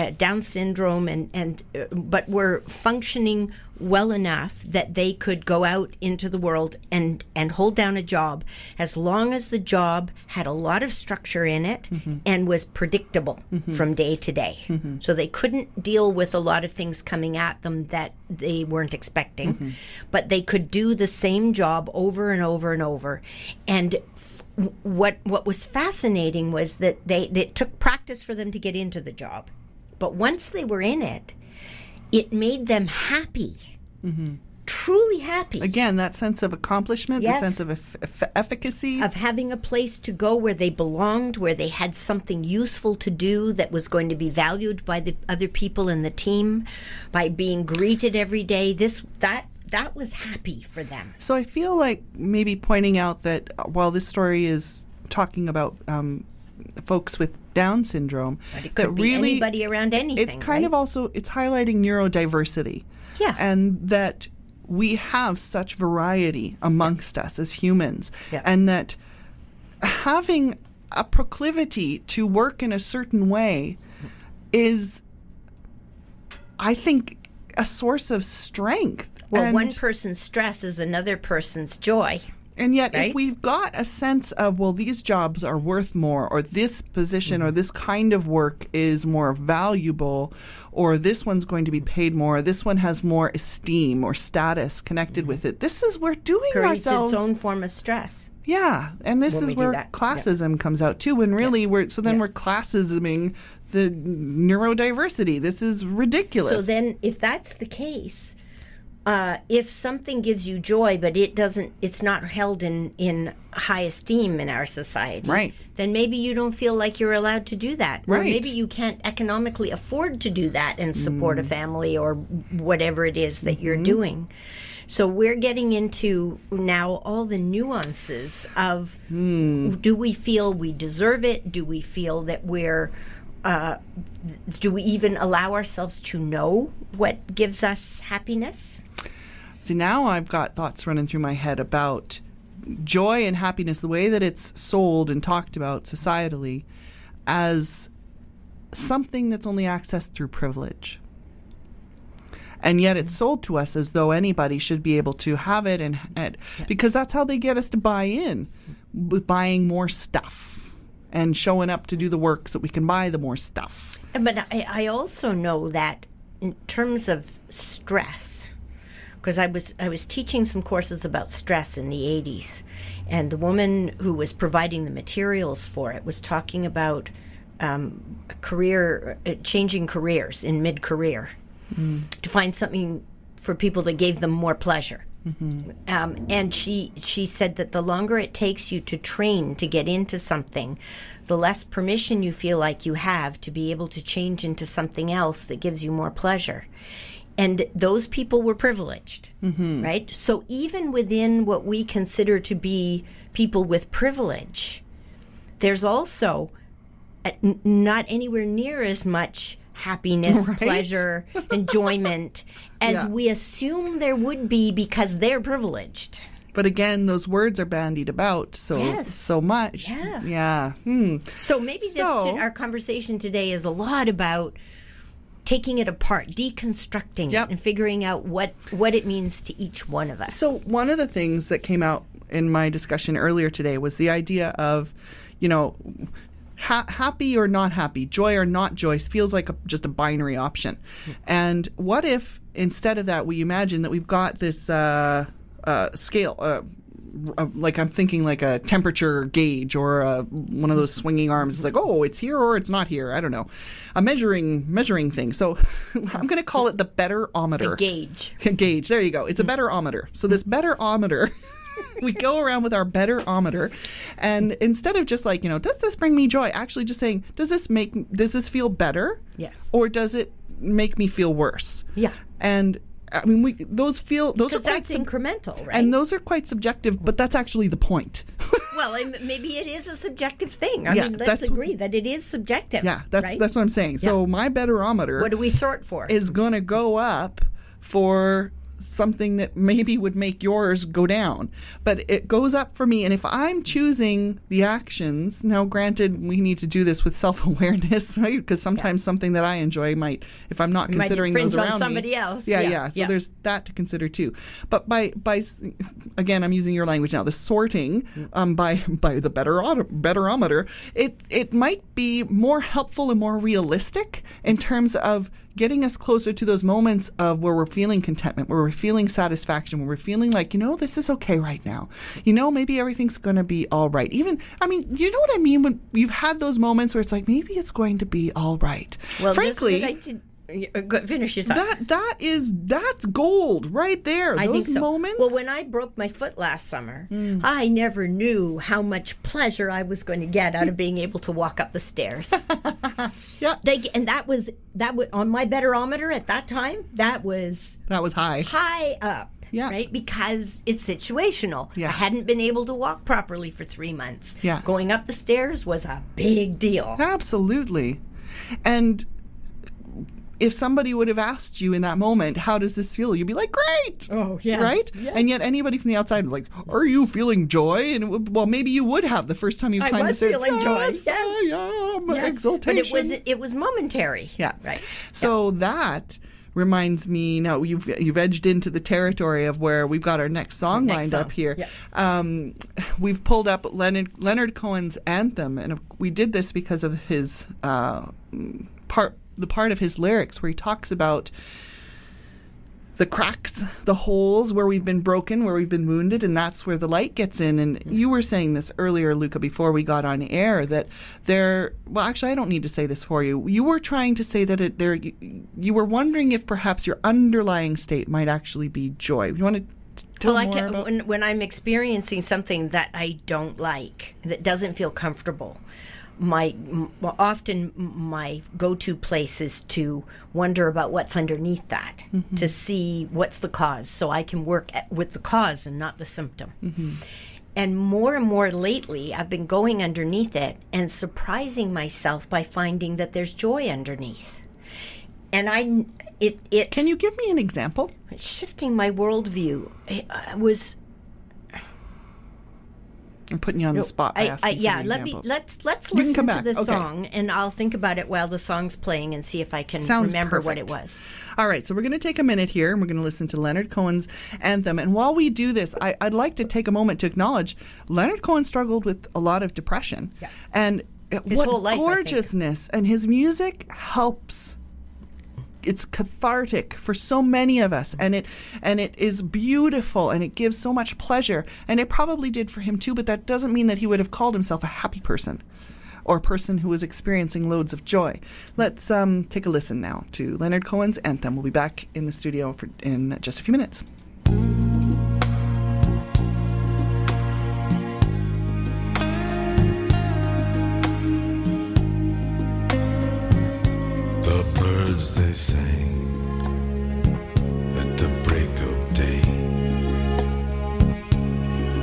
[SPEAKER 3] uh, Down syndrome and and uh, but were functioning well enough that they could go out into the world and and hold down a job as long as the job had a lot of structure in it and was predictable from day to day. So they couldn't deal with a lot of things coming at them that they weren't expecting, but they could do the same job over and over and over. And f- what what was fascinating was that they it took practice for them to get into the job, but once they were in it, it made them happy, truly happy.
[SPEAKER 2] Again, that sense of accomplishment,
[SPEAKER 3] Yes.
[SPEAKER 2] the sense of eff- eff- efficacy.
[SPEAKER 3] of having a place to go where they belonged, where they had something useful to do that was going to be valued by the other people in the team, by being greeted every day. This that that was happy for them.
[SPEAKER 2] so I feel like maybe pointing out that uh, while this story is talking about um, folks with Down syndrome,
[SPEAKER 3] But it
[SPEAKER 2] that
[SPEAKER 3] could be
[SPEAKER 2] really
[SPEAKER 3] anybody around anything.
[SPEAKER 2] it's kind
[SPEAKER 3] right?
[SPEAKER 2] of also it's highlighting neurodiversity.
[SPEAKER 3] Yeah.
[SPEAKER 2] And that we have such variety amongst us as humans.
[SPEAKER 3] Yeah.
[SPEAKER 2] And that having a proclivity to work in a certain way is I think a source of strength.
[SPEAKER 3] well,
[SPEAKER 2] and,
[SPEAKER 3] one person's stress is another person's joy.
[SPEAKER 2] And yet
[SPEAKER 3] right?
[SPEAKER 2] if we've got a sense of well these jobs are worth more or this position
[SPEAKER 3] Mm-hmm.
[SPEAKER 2] or this kind of work is more valuable or this one's going to be paid more this one has more esteem or status connected with it this is we're doing
[SPEAKER 3] Mm-hmm. Creates
[SPEAKER 2] ourselves
[SPEAKER 3] its own form of stress.
[SPEAKER 2] yeah and this
[SPEAKER 3] when
[SPEAKER 2] is where
[SPEAKER 3] that. Yeah.
[SPEAKER 2] classism comes out too when really we're so then
[SPEAKER 3] Yeah.
[SPEAKER 2] we're classisming the neurodiversity this is ridiculous
[SPEAKER 3] So then, if that's the case, uh, if something gives you joy, but it doesn't, it's not held in in high esteem in our society,
[SPEAKER 2] Right.
[SPEAKER 3] Then maybe you don't feel like you're allowed to do that, or
[SPEAKER 2] Right.
[SPEAKER 3] maybe you can't economically afford to do that and support
[SPEAKER 2] Mm.
[SPEAKER 3] a family or whatever it is that
[SPEAKER 2] Mm-hmm.
[SPEAKER 3] you're doing. So we're getting into now all the nuances of
[SPEAKER 2] Hmm.
[SPEAKER 3] do we feel we deserve it? Do we feel that we're uh, do we even allow ourselves to know what gives us happiness?
[SPEAKER 2] See, now I've got thoughts running through my head about joy and happiness, the way that it's sold and talked about societally, as something that's only accessed through privilege. And yet it's mm-hmm. sold to us as though anybody should be able to have it and, and because that's how they get us to buy in mm-hmm. with buying more stuff and showing up to do the work so we can buy the more stuff.
[SPEAKER 3] But I, I also know that in terms of stress, because I was I was teaching some courses about stress in the 80s, and the woman who was providing the materials for it was talking about um, career uh, changing careers in mid career to find something for people that gave them more pleasure. Um, and she she said that the longer it takes you to train to get into something, the less permission you feel like you have to be able to change into something else that gives you more pleasure. And those people were privileged, right? So even within what we consider to be people with privilege, there's also uh, n- not anywhere near as much happiness, [laughs]
[SPEAKER 2] Right.
[SPEAKER 3] pleasure, enjoyment [laughs] as
[SPEAKER 2] Yeah.
[SPEAKER 3] we assume there would be because they're privileged.
[SPEAKER 2] But again, those words are bandied about so
[SPEAKER 3] Yes.
[SPEAKER 2] so much.
[SPEAKER 3] Yeah.
[SPEAKER 2] Yeah. Hmm.
[SPEAKER 3] So maybe this our conversation today is a lot about taking it apart, deconstructing
[SPEAKER 2] Yep.
[SPEAKER 3] it, and figuring out what what it means to each one of us.
[SPEAKER 2] So one of the things that came out in my discussion earlier today was the idea of, you know, ha- happy or not happy, joy or not joy feels like a, just a binary option. And what if instead of that we imagine that we've got this uh, uh, scale. Uh, like I'm thinking like a temperature gauge or uh one of those swinging arms. It's like, oh, it's here or it's not here. I don't know, a measuring measuring thing. So [laughs] I'm going to call it the betterometer
[SPEAKER 3] a gauge. [laughs]
[SPEAKER 2] gauge. There you go. It's a betterometer. So this betterometer, [laughs] we go around with our betterometer, and instead of just like you know, does this bring me joy? Actually, just saying, does this make does this feel better?
[SPEAKER 3] Yes.
[SPEAKER 2] Or does it make me feel worse?
[SPEAKER 3] Yeah.
[SPEAKER 2] And I mean, we those feel those are quite
[SPEAKER 3] that's
[SPEAKER 2] sub-
[SPEAKER 3] incremental, right?
[SPEAKER 2] and those are quite subjective, but that's actually the point. [laughs]
[SPEAKER 3] well, maybe it is a subjective thing. I
[SPEAKER 2] Yeah,
[SPEAKER 3] mean, let's agree that it is subjective.
[SPEAKER 2] yeah, that's
[SPEAKER 3] right?
[SPEAKER 2] that's what I'm saying. So my betterometer
[SPEAKER 3] What do we sort for?
[SPEAKER 2] is going to go up for something that maybe would make yours go down. But it goes up for me. And if I'm choosing the actions, now granted, we need to do this with self awareness, [laughs] right? Because sometimes something that I enjoy might, if I'm not considering those around
[SPEAKER 3] somebody
[SPEAKER 2] me,
[SPEAKER 3] else.
[SPEAKER 2] Yeah,
[SPEAKER 3] Yeah,
[SPEAKER 2] yeah. So
[SPEAKER 3] yeah.
[SPEAKER 2] there's that to consider too. But by by again, I'm using your language now. The sorting um, by by the better betterometer, it it might be more helpful and more realistic in terms of getting us closer to those moments of where we're feeling contentment, where we're feeling satisfaction, where we're feeling like, you know, this is okay right now. You know, maybe everything's going to be all right. Even, I mean, you know what I mean when you've had those moments where it's like, maybe it's going to be all right.
[SPEAKER 3] well,
[SPEAKER 2] Frankly,
[SPEAKER 3] this is what I did. uh, Finish your thought.
[SPEAKER 2] that that is that's gold right there.
[SPEAKER 3] I
[SPEAKER 2] Those
[SPEAKER 3] think so.
[SPEAKER 2] moments.
[SPEAKER 3] Well, when I broke my foot last summer,
[SPEAKER 2] Mm.
[SPEAKER 3] I never knew how much pleasure I was going to get out of being able to walk up the stairs. [laughs]
[SPEAKER 2] yeah,
[SPEAKER 3] they and that was that was on my betterometer at that time. That was
[SPEAKER 2] that was high.
[SPEAKER 3] high up.
[SPEAKER 2] Yeah.
[SPEAKER 3] Right? Because it's situational.
[SPEAKER 2] Yeah.
[SPEAKER 3] I hadn't been able to walk properly for three months.
[SPEAKER 2] Yeah.
[SPEAKER 3] Going up the stairs was a big deal.
[SPEAKER 2] Absolutely. And if somebody would have asked you in that moment, how does this feel? You'd be like, great.
[SPEAKER 3] Oh, yes,
[SPEAKER 2] Right?
[SPEAKER 3] yes.
[SPEAKER 2] And yet anybody from the outside was like, are you feeling joy? And would, well, maybe you would have the first time you
[SPEAKER 3] I
[SPEAKER 2] climbed
[SPEAKER 3] was
[SPEAKER 2] the stairs.
[SPEAKER 3] feeling joy,
[SPEAKER 2] Yes,
[SPEAKER 3] yes.
[SPEAKER 2] I am.
[SPEAKER 3] Yes.
[SPEAKER 2] Exultation.
[SPEAKER 3] But it was it was momentary.
[SPEAKER 2] Yeah.
[SPEAKER 3] Right.
[SPEAKER 2] So that reminds me now you've you've edged into the territory of where we've got our next song
[SPEAKER 3] Next
[SPEAKER 2] lined
[SPEAKER 3] song,
[SPEAKER 2] up here.
[SPEAKER 3] yeah.
[SPEAKER 2] Um, we've pulled up Leonard Leonard Cohen's anthem, and we did this because of his uh, part the part of his lyrics where he talks about the cracks, the holes where we've been broken, where we've been wounded, and that's where the light gets in. And you were saying this earlier, Luca, before we got on air, that there. Well, actually, I don't need to say this for you. You were trying to say that it, there. You, you were wondering if perhaps your underlying state might actually be joy. You want to tell
[SPEAKER 3] well, I
[SPEAKER 2] more
[SPEAKER 3] can,
[SPEAKER 2] about?
[SPEAKER 3] when, when I'm experiencing something that I don't like, that doesn't feel comfortable, my often my go-to place is to wonder about what's underneath that,
[SPEAKER 2] Mm-hmm.
[SPEAKER 3] to see what's the cause, so I can work at, with the cause and not the symptom.
[SPEAKER 2] Mm-hmm.
[SPEAKER 3] And more and more lately, I've been going underneath it and surprising myself by finding that there's joy underneath. And I, it, it
[SPEAKER 2] Can you give me an example?
[SPEAKER 3] shifting my worldview. I, I was
[SPEAKER 2] I'm putting you on the spot.
[SPEAKER 3] I, I, yeah, let me let's let's
[SPEAKER 2] You
[SPEAKER 3] listen
[SPEAKER 2] come
[SPEAKER 3] to the
[SPEAKER 2] Okay.
[SPEAKER 3] song, and I'll think about it while the song's playing and see if I can
[SPEAKER 2] Sounds
[SPEAKER 3] remember what it was.
[SPEAKER 2] All right, so we're going to take a minute here and we're going to listen to Leonard Cohen's anthem. And while we do this, I, I'd like to take a moment to acknowledge Leonard Cohen struggled with a lot of depression.
[SPEAKER 3] Yeah.
[SPEAKER 2] And
[SPEAKER 3] His
[SPEAKER 2] what
[SPEAKER 3] life,
[SPEAKER 2] gorgeousness. And his music helps. It's cathartic for so many of us, and it and it is beautiful, and it gives so much pleasure, and it probably did for him too. But that doesn't mean that he would have called himself a happy person, or a person who was experiencing loads of joy. Let's um, take a listen now to Leonard Cohen's anthem. We'll be back in the studio for, in just a few minutes.
[SPEAKER 5] They sang at the break of day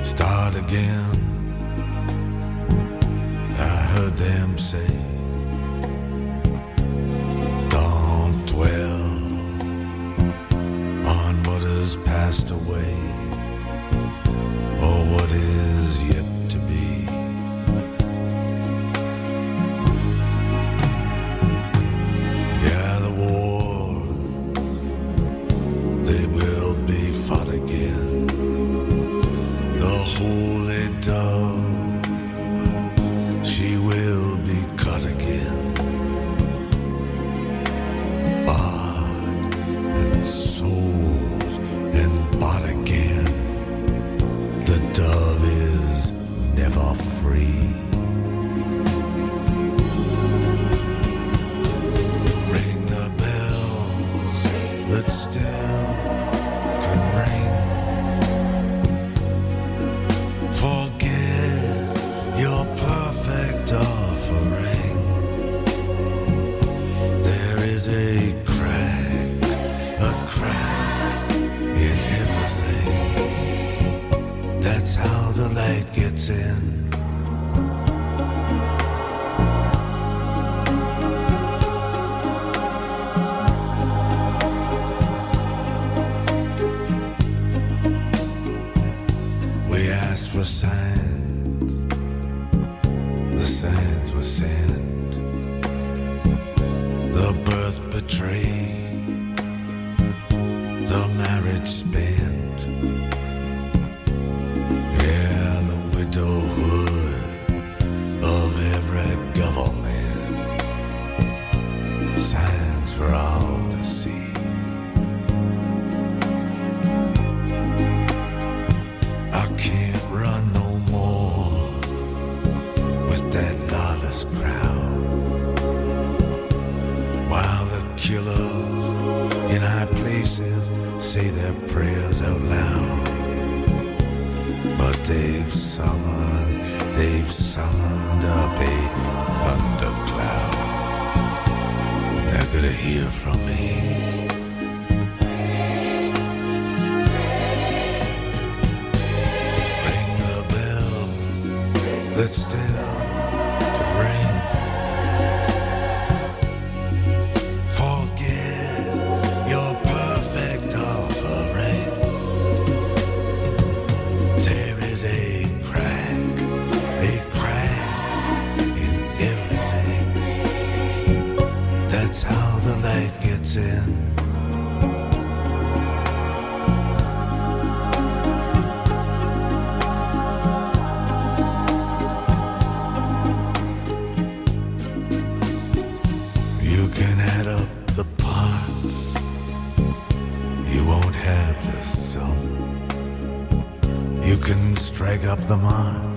[SPEAKER 5] start again. That's how the light gets in. We asked for signs, the signs were sent. The birth betrayed, the marriage spent. They've summoned up a thundercloud. They're gonna hear from me. Ring the bell that still up the march.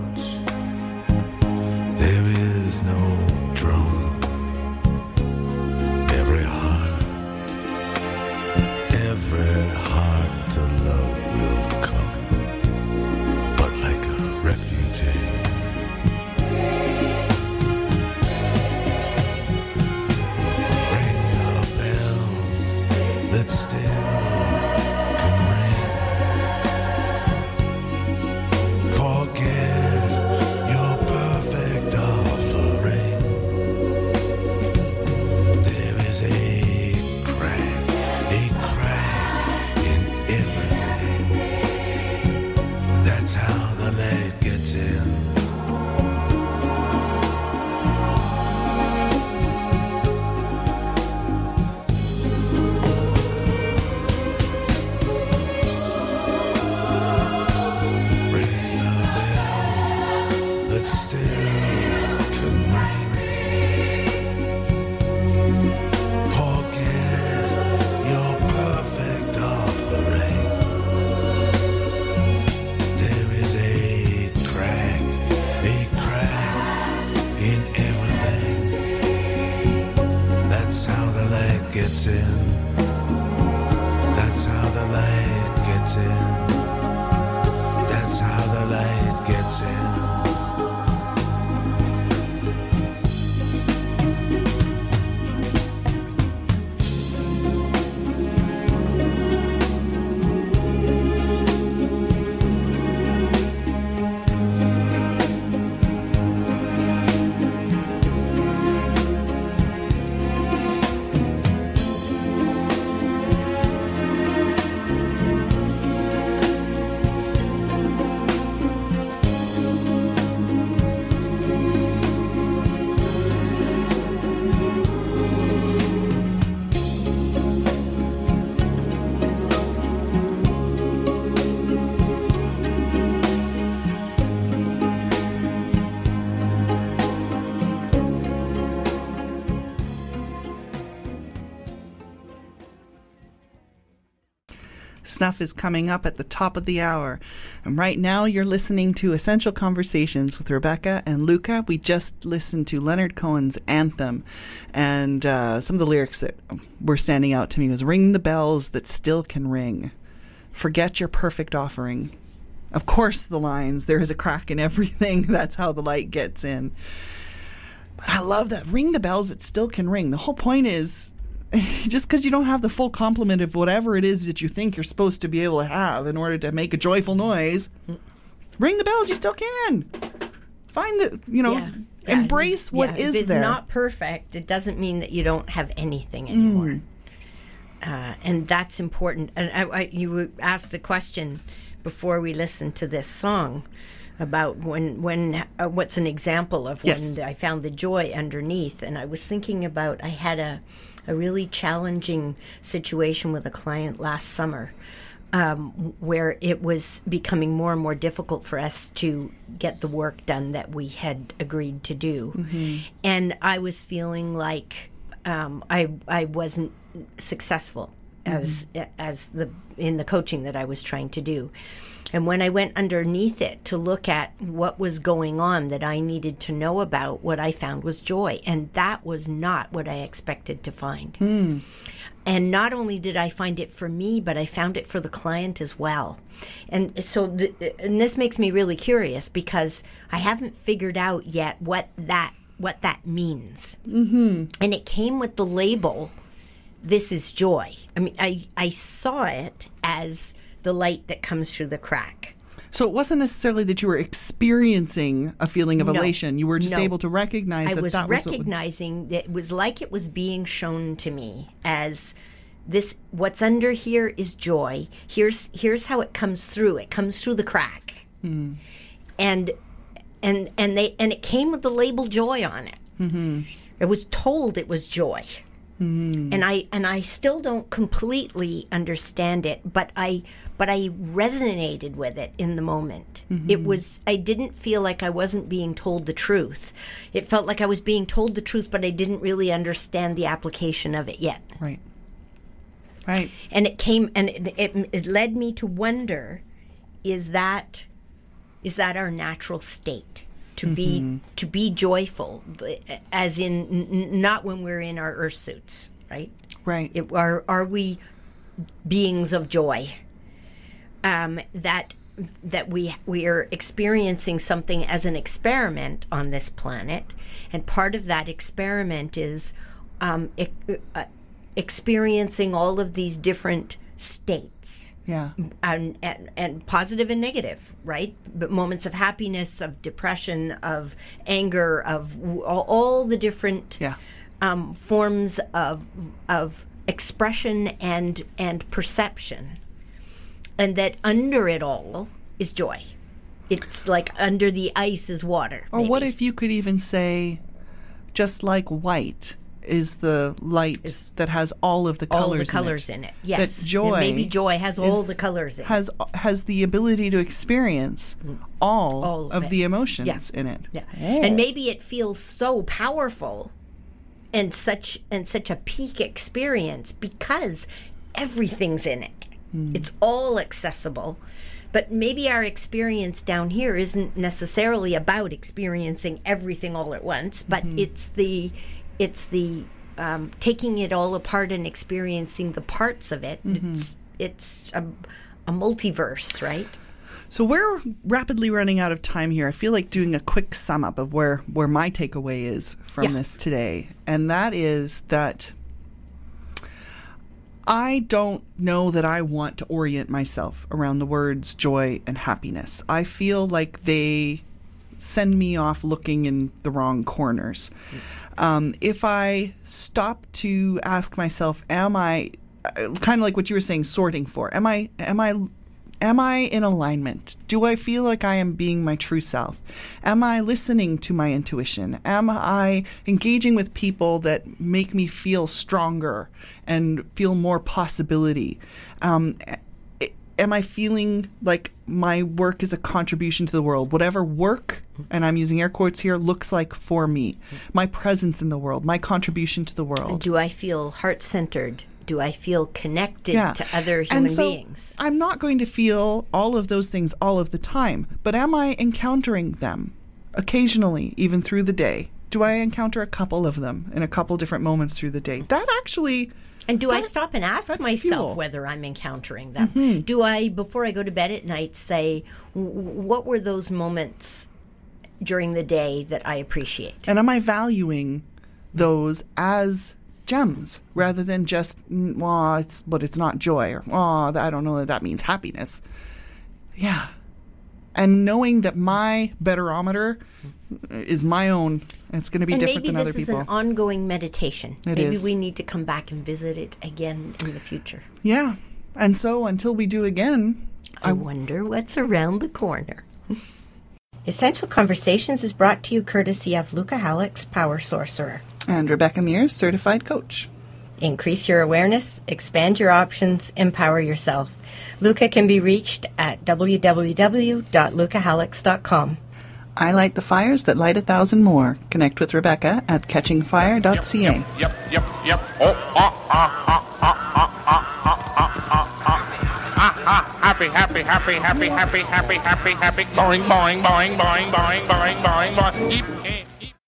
[SPEAKER 2] Snuff is coming up at the top of the hour. And right now, you're listening to Essential Conversations with Rebecca and Luca. We just listened to Leonard Cohen's Anthem. And uh, some of the lyrics that were standing out to me was Ring the bells that still can ring. Forget your perfect offering. Of course, the lines, there is a crack in everything. [laughs] That's how the light gets in. I love that. Ring the bells that still can ring. The whole point is [laughs] just because you don't have the full complement of whatever it is that you think you're supposed to be able to have in order to make a joyful noise, ring the bells. You still can. Find the, you know,
[SPEAKER 3] Yeah. Yeah,
[SPEAKER 2] embrace
[SPEAKER 3] it's-
[SPEAKER 2] what
[SPEAKER 3] yeah,
[SPEAKER 2] is
[SPEAKER 3] if it's
[SPEAKER 2] there.
[SPEAKER 3] not perfect, it doesn't mean that you don't have anything anymore.
[SPEAKER 2] Mm.
[SPEAKER 3] Uh, and that's important. And I, I, you asked the question before we listened to this song about when when uh, what's an example of
[SPEAKER 2] Yes.
[SPEAKER 3] when I found the joy underneath. And I was thinking about I had a a really challenging situation with a client last summer. Um, where it was becoming more and more difficult for us to get the work done that we had agreed to do, and I was feeling like um, I I wasn't successful as as the in the coaching that I was trying to do. And when I went underneath it to look at what was going on that I needed to know about, what I found was joy. And that was not what I expected to find. And not only did I find it for me, but I found it for the client as well. And so, th- and this makes me really curious because I haven't figured out yet what that what that means. Mm-hmm. And it came with the label this is joy. I mean, I, I saw it as the light that comes through the crack.
[SPEAKER 2] so it wasn't necessarily that you were experiencing a feeling of
[SPEAKER 3] No.
[SPEAKER 2] elation. You were just
[SPEAKER 3] No.
[SPEAKER 2] able to recognize
[SPEAKER 3] I
[SPEAKER 2] that
[SPEAKER 3] was
[SPEAKER 2] that was
[SPEAKER 3] recognizing that it was like it was being shown to me as this what's under here is joy. Here's here's how it comes through. It comes through the crack.
[SPEAKER 2] Hmm.
[SPEAKER 3] And and and they and it came with the label joy on it. Mm-hmm. It was told it was joy.
[SPEAKER 2] Hmm.
[SPEAKER 3] and I and I still don't completely understand it, but I but I resonated with it in the moment.
[SPEAKER 2] Mm-hmm.
[SPEAKER 3] It was I didn't feel like I wasn't being told the truth. It felt like I was being told the truth, but I didn't really understand the application of it yet.
[SPEAKER 2] right. Right.
[SPEAKER 3] And it came and it, it, it led me to wonder: is that is that our natural state? To be to be joyful, as in n- not when we're in our earth suits, right?
[SPEAKER 2] Right.
[SPEAKER 3] It, are are we beings of joy? Um, that that we we are experiencing something as an experiment on this planet, and part of that experiment is um, e- uh, experiencing all of these different states
[SPEAKER 2] yeah.
[SPEAKER 3] and, and and positive and negative, right? But moments of happiness, of depression, of anger, of w- all, all the different
[SPEAKER 2] Yeah.
[SPEAKER 3] um, forms of of expression and and perception, and that under it all is joy. It's like under the ice is water.
[SPEAKER 2] Or what if you could even say, just like white is the light
[SPEAKER 3] Is
[SPEAKER 2] that has all of the
[SPEAKER 3] all
[SPEAKER 2] colors,
[SPEAKER 3] the colors
[SPEAKER 2] in
[SPEAKER 3] in it?
[SPEAKER 2] it.
[SPEAKER 3] Yes,
[SPEAKER 2] That
[SPEAKER 3] And
[SPEAKER 2] joy
[SPEAKER 3] maybe joy has all the colors in it.
[SPEAKER 2] has has the ability to experience mm. all,
[SPEAKER 3] All of
[SPEAKER 2] of, the emotions
[SPEAKER 3] Yeah.
[SPEAKER 2] in it.
[SPEAKER 3] Yeah. Oh. And maybe it feels so powerful and such and such a peak experience because everything's in it. It's all accessible. But maybe our experience down here isn't necessarily about experiencing everything all at once, but it's the it's the um, taking it all apart and experiencing the parts of it.
[SPEAKER 2] Mm-hmm.
[SPEAKER 3] It's it's a, a multiverse, right?
[SPEAKER 2] So we're rapidly running out of time here. I feel like doing a quick sum up of where where my takeaway is from
[SPEAKER 3] Yeah.
[SPEAKER 2] this today, and that is that I don't know that I want to orient myself around the words joy and happiness. I feel like they send me off looking in the wrong corners. Um, if I stop to ask myself, am I kind of like what you were saying, sorting for? Am I am I am I in alignment? Do I feel like I am being my true self? Am I listening to my intuition? Am I engaging with people that make me feel stronger and feel more possibility? Um, am I feeling like my work is a contribution to the world? Whatever work, and I'm using air quotes here, looks like for me, my presence in the world, my contribution to the world.
[SPEAKER 3] Do I feel heart centered? Do I feel connected
[SPEAKER 2] Yeah.
[SPEAKER 3] to other
[SPEAKER 2] And
[SPEAKER 3] human
[SPEAKER 2] so
[SPEAKER 3] beings?
[SPEAKER 2] I'm not going to feel all of those things all of the time, but am I encountering them occasionally, even through the day? Do I encounter a couple of them in a couple different moments through the day? That actually.
[SPEAKER 3] And do I stop and ask myself
[SPEAKER 2] fuel. Mm-hmm.
[SPEAKER 3] whether I'm encountering them? Do I, before I go to bed at night, say, what were those moments during the day that I appreciate?
[SPEAKER 2] And am I valuing those as gems rather than just, mm, well, it's, but it's not joy or, oh, I don't know that that means happiness. Yeah. And knowing that my betterometer is my own, it's going to be
[SPEAKER 3] and
[SPEAKER 2] different
[SPEAKER 3] maybe
[SPEAKER 2] than
[SPEAKER 3] this
[SPEAKER 2] other
[SPEAKER 3] is
[SPEAKER 2] people.
[SPEAKER 3] an ongoing meditation.
[SPEAKER 2] It
[SPEAKER 3] maybe
[SPEAKER 2] is.
[SPEAKER 3] we need to come back and visit it again in the future.
[SPEAKER 2] Yeah. And so until we do again,
[SPEAKER 3] I wonder what's around the corner. [laughs] Essential Conversations is brought to you courtesy of Luca Hallex Power Sorcerer.
[SPEAKER 2] And Rebecca Mears, certified coach.
[SPEAKER 3] Increase your awareness, expand your options, empower yourself. Luca can be reached at www.lucahallex.com.
[SPEAKER 2] I light the fires that light a thousand more. Connect with Rebecca at catchingfire.ca.
[SPEAKER 6] Yep, yep, yep. Oh, ah, ah, ah, ah, ah, ah, ah, ah, ah, ah. Ah, ah, happy, happy, happy, happy, happy, happy, happy, happy. Boing, boing, boing, boing, boing, boing, boing, boing. Hip, hey.